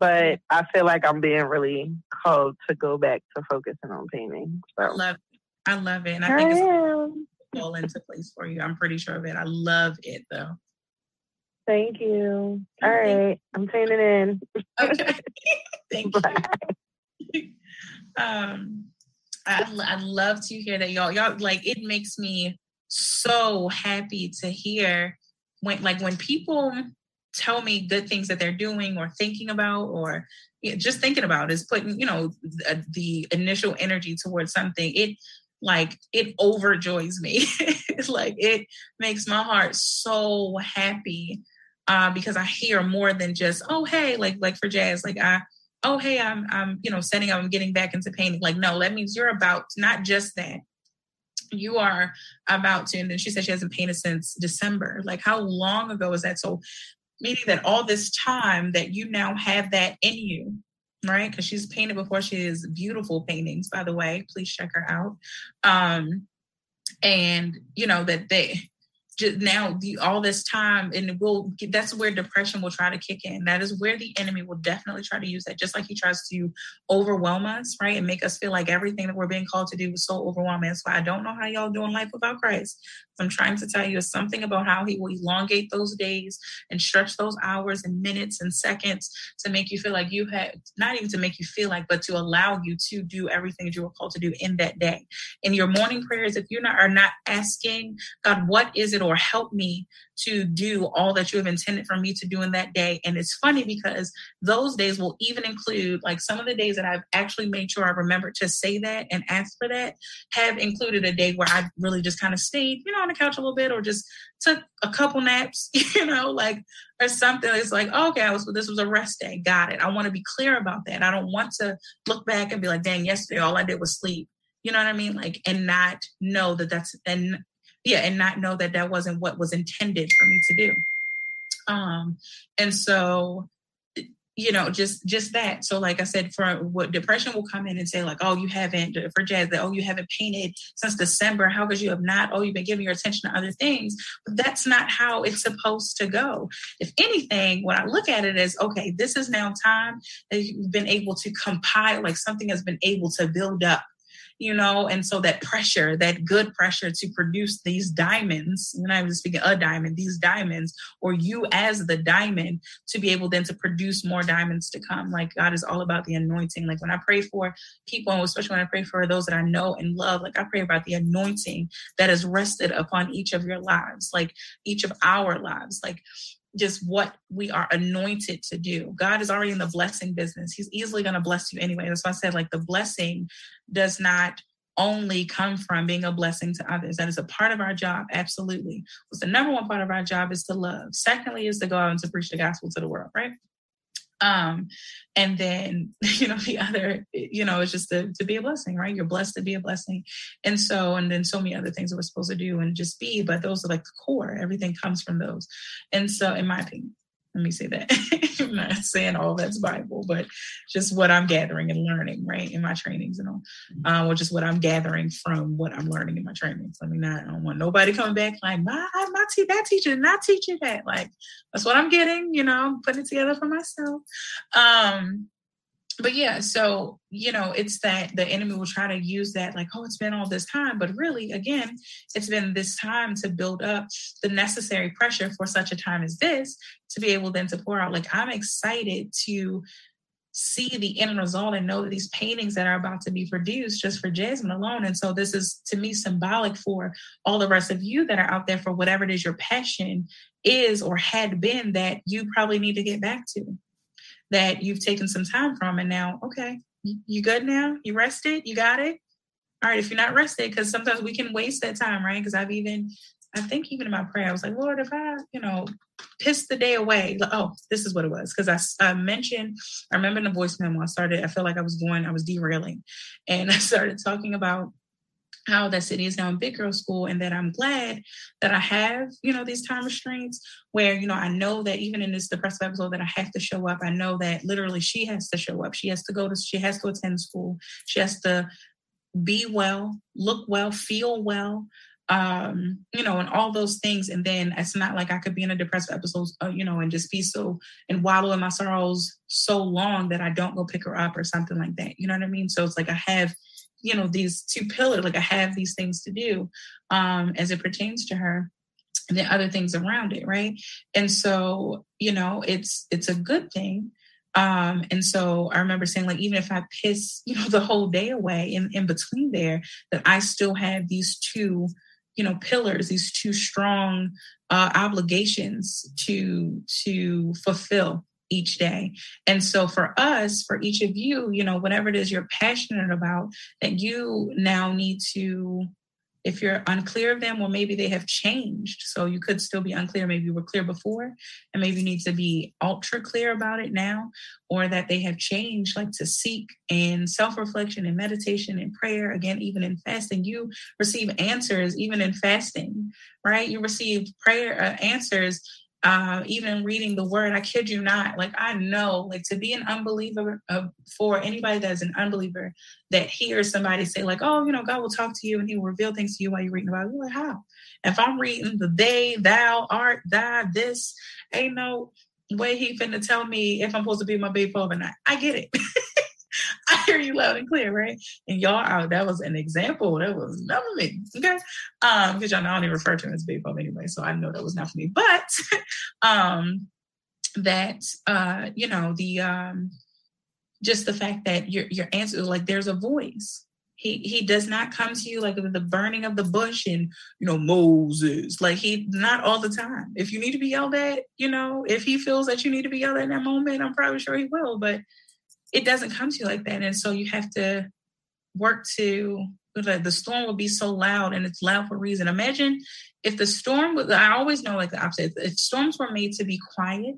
but I feel like I'm being really called to go back to focusing on painting. So I love it. I love it, and I think it's all into place for you. I'm pretty sure of it. I love it though. Thank you. All right, I'm tuning in. Okay, thank you. um, I I love to hear that y'all y'all like it makes me so happy to hear when like when people tell me good things that they're doing or thinking about or just thinking about is putting you know the, the initial energy towards something it like it overjoys me. Like it makes my heart so happy uh, because i hear more than just oh hey like like for jazz like i oh hey i'm i'm you know setting up i'm getting back into painting. Like no that means you're about not just that you are about to and then she said she hasn't painted since december. Like how long ago is that? So meaning that all this time that you now have that in you right? Because she's painted before. She has beautiful paintings by the way. Please check her out. Um and you know that they just now the, all this time and will that's where depression will try to kick in. That is where the enemy will definitely try to use that. Just like he tries to overwhelm us right and make us feel like everything that we're being called to do is so overwhelming. Why i don't know how y'all doing life without christ I'm trying to tell you is something about how he will elongate those days and stretch those hours and minutes and seconds to make you feel like you had not even to make you feel like, but to allow you to do everything that you were called to do in that day. In your morning prayers, if you are not asking God, what is it, or help me to do all that you have intended for me to do in that day. And it's funny because those days will even include like some of the days that I've actually made sure I remember to say that and ask for that have included a day where I really just kind of stayed, you know, on the couch a little bit or just took a couple naps, you know, like or something. It's like, oh, okay, I was this was a rest day. Got it. I want to be clear about that. I don't want to look back and be like, dang, yesterday all I did was sleep. You know what I mean? Like, and not know that that's and yeah, and not know that that wasn't what was intended for me to do. Um, and so you know just just that. So like i said for what depression will come in and say like oh you haven't for jazz that oh you haven't painted since december. How could you have not? Oh you've been giving your attention to other things. But that's not how it's supposed to go. If anything when i look at it as okay this is now time that you've been able to compile like something has been able to build up you know, and so that pressure, that good pressure to produce these diamonds, when I was speaking a diamond, these diamonds, or you as the diamond to be able then to produce more diamonds to come. Like God is all about the anointing. Like when I pray for people, especially when I pray for those that I know and love, like I pray about the anointing that is rested upon each of your lives, like each of our lives. Like just what we are anointed to do. God is already in the blessing business. He's easily going to bless you anyway. That's why I said, like, the blessing does not only come from being a blessing to others. That is a part of our job, absolutely. What's the number one part of our job is to love. Secondly, is to go out and to preach the gospel to the world, right? Um, and then, you know, the other, you know, is just to, to be a blessing, right? You're blessed to be a blessing. And so, and then so many other things that we're supposed to do and just be, but those are like the core. Everything comes from those. And so, in my opinion. Let me say that. I'm not saying all that's Bible, but just what I'm gathering and learning, right, in my trainings and all, um, or just what I'm gathering from what I'm learning in my trainings. I mean, not, I don't want nobody coming back like, my, my te- that teacher not teaching that. Like, that's what I'm getting, you know, putting it together for myself. Um, but yeah, so you know, it's that the enemy will try to use that, like, oh, it's been all this time, but really, again, it's been this time to build up the necessary pressure for such a time as this to be able then to pour out. Like, I'm excited to see the end result and know that these paintings that are about to be produced just for Jasmine alone. And so this is to me symbolic for all the rest of you that are out there for whatever it is your passion is or had been that you probably need to get back to that you've taken some time from and now okay you good now? You rested? You got it? All right if you're not rested because sometimes we can waste that time right? Because i've even i think even in my prayer i was like lord if i you know piss the day away oh this is what it was because I, I mentioned i remember in the voice memo i started i felt like i was going i was derailing and i started talking about how that city is now in big girl school and that I'm glad that I have, you know, these time restraints where, you know, I know that even in this depressive episode that I have to show up. I know that literally she has to show up. She has to go to, she has to attend school. She has to be well, look well, feel well, um, you know, and all those things. And then it's not like I could be in a depressive episode, uh, you know, and just be so and wallow in my sorrows so long that I don't go pick her up or something like that. You know what I mean? So it's like I have you know these two pillars like i have these things to do um as it pertains to her and the other things around it right? And so you know it's it's a good thing. Um and so i remember saying like even if i piss you know the whole day away in in between there that i still have these two you know pillars these two strong uh obligations to to fulfill each day. And so for us, for each of you, you know, whatever it is you're passionate about, that you now need to, if you're unclear of them, or maybe they have changed. So you could still be unclear. Maybe you were clear before, and maybe you need to be ultra clear about it now, or that they have changed, like to seek in self reflection and meditation and prayer. Again, even in fasting, you receive answers, even in fasting, right? You receive prayer uh, answers uh, even reading the word, I kid you not, like I know, like to be an unbeliever, uh, for anybody that's an unbeliever that hears somebody say, like, oh, you know, God will talk to you and he will reveal things to you while you're reading the Bible. You're like, how? If I'm reading the they, thou, art, thy, this, ain't no way he finna tell me if I'm supposed to be my baby father or not. I get it. I hear you loud and clear, right? And y'all, oh, that was an example. That was not for me. Okay. Um, because y'all know I even refer to him as Big Bob anyway. So I know that was not for me. But um that uh, you know, the um just the fact that your your answer like there's a voice. He he does not come to you like the burning of the bush and you know Moses. Like he not all the time. If you need to be yelled at, you know, if he feels that you need to be yelled at in that moment, I'm probably sure he will. But it doesn't come to you like that. And so you have to work to the storm will be so loud and it's loud for a reason. Imagine if the storm was I always know like the opposite. If storms were made to be quiet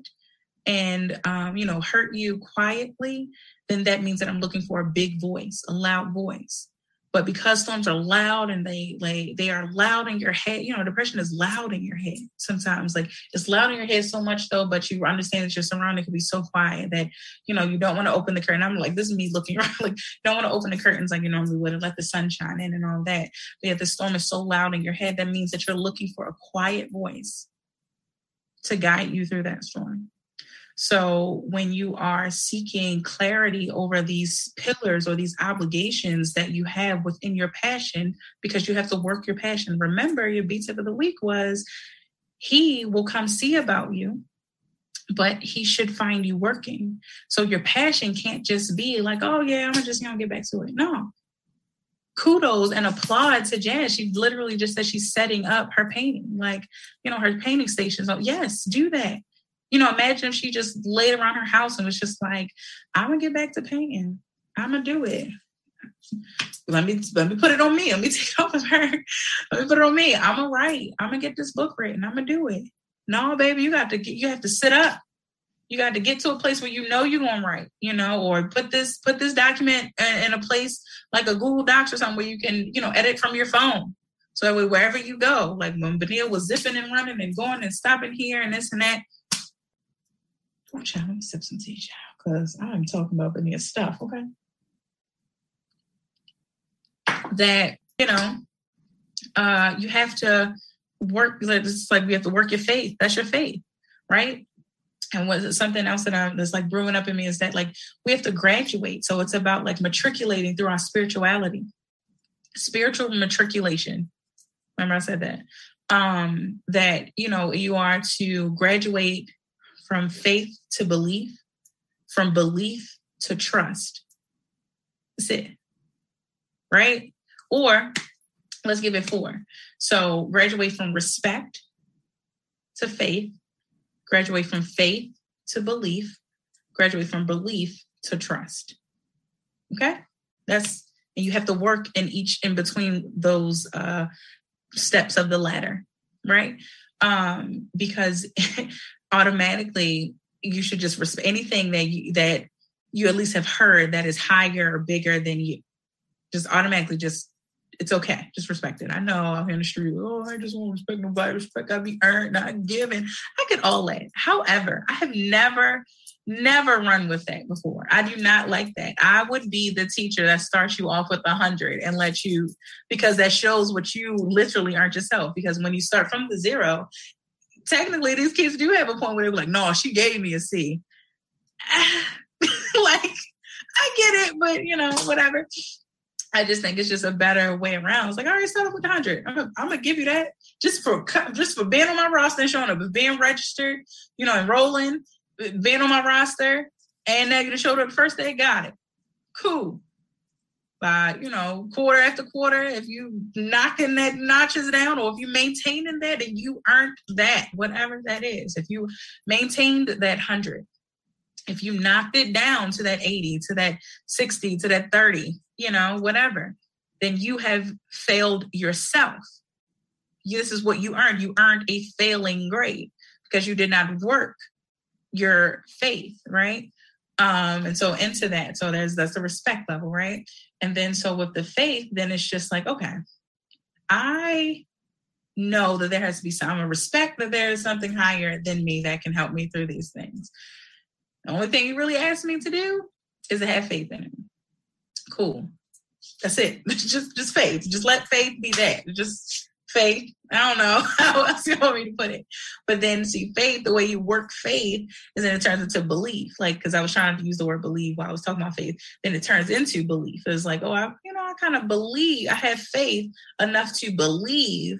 and um, you know, hurt you quietly, then that means that I'm looking for a big voice, a loud voice. But because storms are loud and they like they are loud in your head, you know, depression is loud in your head sometimes. Like it's loud in your head so much though, but you understand that your surrounding can be so quiet that you know you don't want to open the curtain. I'm like, this is me looking around, like don't want to open the curtains like you normally would and let the sun shine in and all that. But yet the storm is so loud in your head, that means that you're looking for a quiet voice to guide you through that storm. So when you are seeking clarity over these pillars or these obligations that you have within your passion, because you have to work your passion. Remember, your B tip of the week was he will come see about you but he should find you working. So your passion can't just be like, oh yeah, I'm just gonna get back to it. No. Kudos and applaud to Jazz. She literally just said she's setting up her painting, like, you know, her painting station. So oh, yes, do that. You know, imagine if she just laid around her house and was just like, I'm gonna get back to painting. I'm gonna do it. Let me let me put it on me. Let me take it off of her. Let me put it on me. I'm gonna write. I'm gonna get this book written. I'm gonna do it. No, baby, you got to get you have to sit up. You got to get to a place where you know you're gonna write, you know, or put this put this document in a place like a Google Docs or something where you can, you know, edit from your phone. So that way, wherever you go, like when Benil was zipping and running and going and stopping here and this and that, Oh, child, let me sip some tea, child, because I'm talking about Benita stuff, okay? That, you know, uh, you have to work, it's like we have to work your faith. That's your faith, right? And was something else that I'm that's like brewing up in me is that like we have to graduate. So it's about like matriculating through our spirituality, spiritual matriculation. Remember I said that. Um, that you know you are to graduate from faith to belief, from belief to trust. That's it. Right? Or let's give it four. So graduate from respect to faith, graduate from faith to belief, graduate from belief to trust. Okay? That's and you have to work in each in between those uh steps of the ladder, right? Um because automatically you should just respect anything that you that you at least have heard that is higher or bigger than you. Just automatically just it's okay. Just respect it. I know here in the street, oh, I just won't respect nobody. Respect gotta be earned, not given. I get all that. However, I have never, never run with that before. I do not like that. I would be the teacher that starts you off with a hundred and let you because that shows what you literally aren't yourself. Because when you start from the zero, technically these kids do have a point where they're like, no, she gave me a C. like, I get it, but you know, whatever. I just think it's just a better way around. It's like, all right, off with 100. I'm gonna, I'm gonna give you that just for just for being on my roster and showing up, being registered, you know, enrolling, being on my roster, and they're gonna show up the first day. Got it. Cool by you know quarter after quarter if you knocking that notches down or if you maintaining that and you earned that whatever that is. If you maintained that 100 if you knocked it down to that 80 to that 60 to that 30 you know whatever then you have failed yourself. This is what you earned. You earned a failing grade because you did not work your faith right? Um and so into that. So there's that's the respect level right and then so with the faith then it's just like okay i know that there has to be some respect that there is something higher than me that can help me through these things. The only thing you really asked me to do is to have faith in him cool. That's it. Just just faith. Just let faith be that. Just faith. I don't know how else you want me to put it. But then see faith, the way you work faith is then it turns into belief. Like, because I was trying to use the word believe while I was talking about faith. Then it turns into belief. It's like, oh, I, you know, I kind of believe, I have faith enough to believe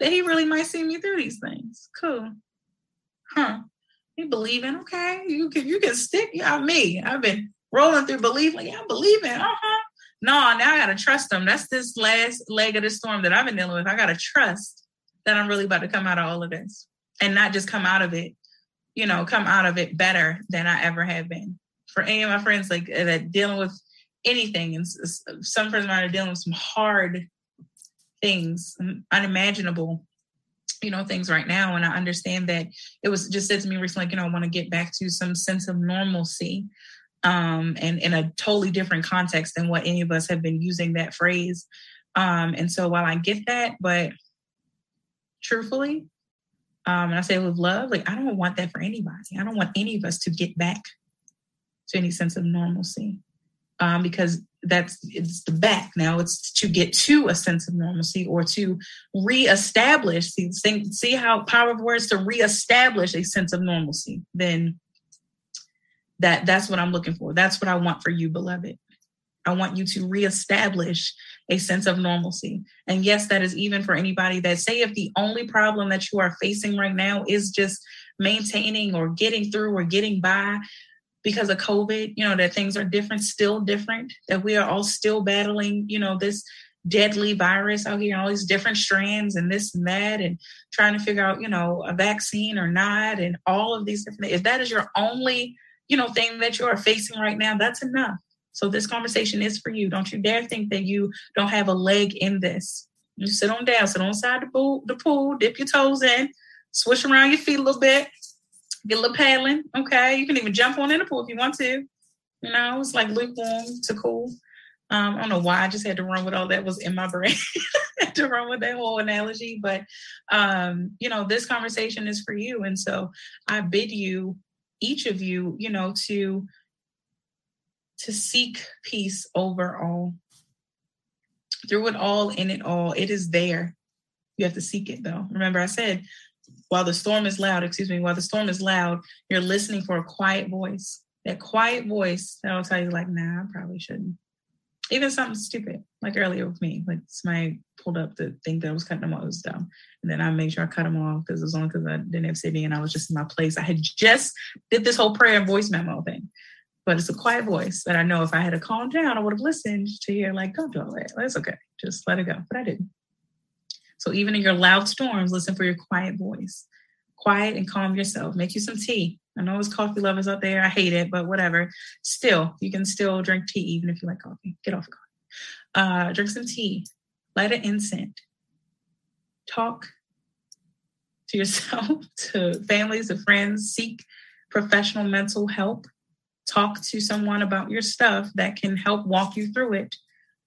that he really might see me through these things. Cool. Huh. You believing, okay. You can you can stick yeah, me. I've been rolling through belief, like, yeah, I'm believing. Uh-huh no, now I gotta trust them. That's this last leg of the storm that I've been dealing with. I gotta trust that I'm really about to come out of all of this and not just come out of it, you know, come out of it better than I ever have been. For any of my friends like uh, that dealing with anything, and some friends of mine are dealing with some hard things, unimaginable, you know, things right now. And I understand that it was just said to me recently, like, you know, I want to get back to some sense of normalcy um, and in a totally different context than what any of us have been using that phrase. Um, and so while I get that, but truthfully, um, and I say with love, like I don't want that for anybody. I don't want any of us to get back to any sense of normalcy. Um, because that's it's the back now. It's to get to a sense of normalcy or to reestablish. See, see how power of words to reestablish a sense of normalcy. Then that that's what i'm looking for. That's what i want for you beloved. I want you to reestablish a sense of normalcy. And yes that is even for anybody that say if the only problem that you are facing right now is just maintaining or getting through or getting by because of covid you know that things are different still different that we are all still battling you know this deadly virus out here all these different strands and this and that and trying to figure out you know a vaccine or not and all of these different if that is your only you know, thing that you are facing right now, that's enough. So this conversation is for you. Don't you dare think that you don't have a leg in this. You sit on down, sit on side of the pool, the pool, dip your toes in, swish around your feet a little bit, get a little paddling. Okay. You can even jump on in the pool if you want to. You know, it's like lukewarm to cool. Um, I don't know why I just had to run with all that was in my brain to run with that whole analogy, but um, you know, this conversation is for you. And so I bid you each of you, you know, to to seek peace over all. Through it all, in it all, it is there. You have to seek it though. Remember, I said, while the storm is loud, excuse me, while the storm is loud, you're listening for a quiet voice. That quiet voice that'll tell you, like, nah, I probably shouldn't. Even something stupid, like earlier with me, like somebody pulled up the thing that I was cutting them off, was dumb. And then I made sure I cut them off because it was only because I didn't have Sydney and I was just in my place. I had just did this whole prayer voice memo thing but it's a quiet voice that I know if I had to calm down, I would have listened to hear like, don't do all that. That's okay. Just let it go. But I didn't. So even in your loud storms, listen for your quiet voice. Quiet and calm yourself. Make you some tea. I know it's coffee lovers out there. I hate it, but whatever. Still, you can still drink tea even if you like coffee. Get off coffee. Uh, drink some tea. Light an incense. Talk to yourself, to families, to friends. Seek professional mental help talk to someone about your stuff that can help walk you through it.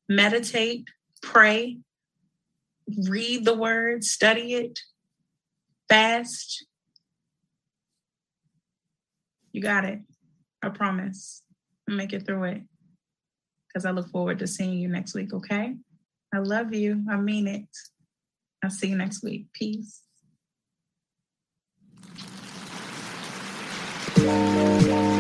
Meditate, pray, read the word, study it, fast. You got it. I promise. I'll make it through it. Because I look forward to seeing you next week, okay? I love you. I mean it. I'll see you next week. Peace. Thank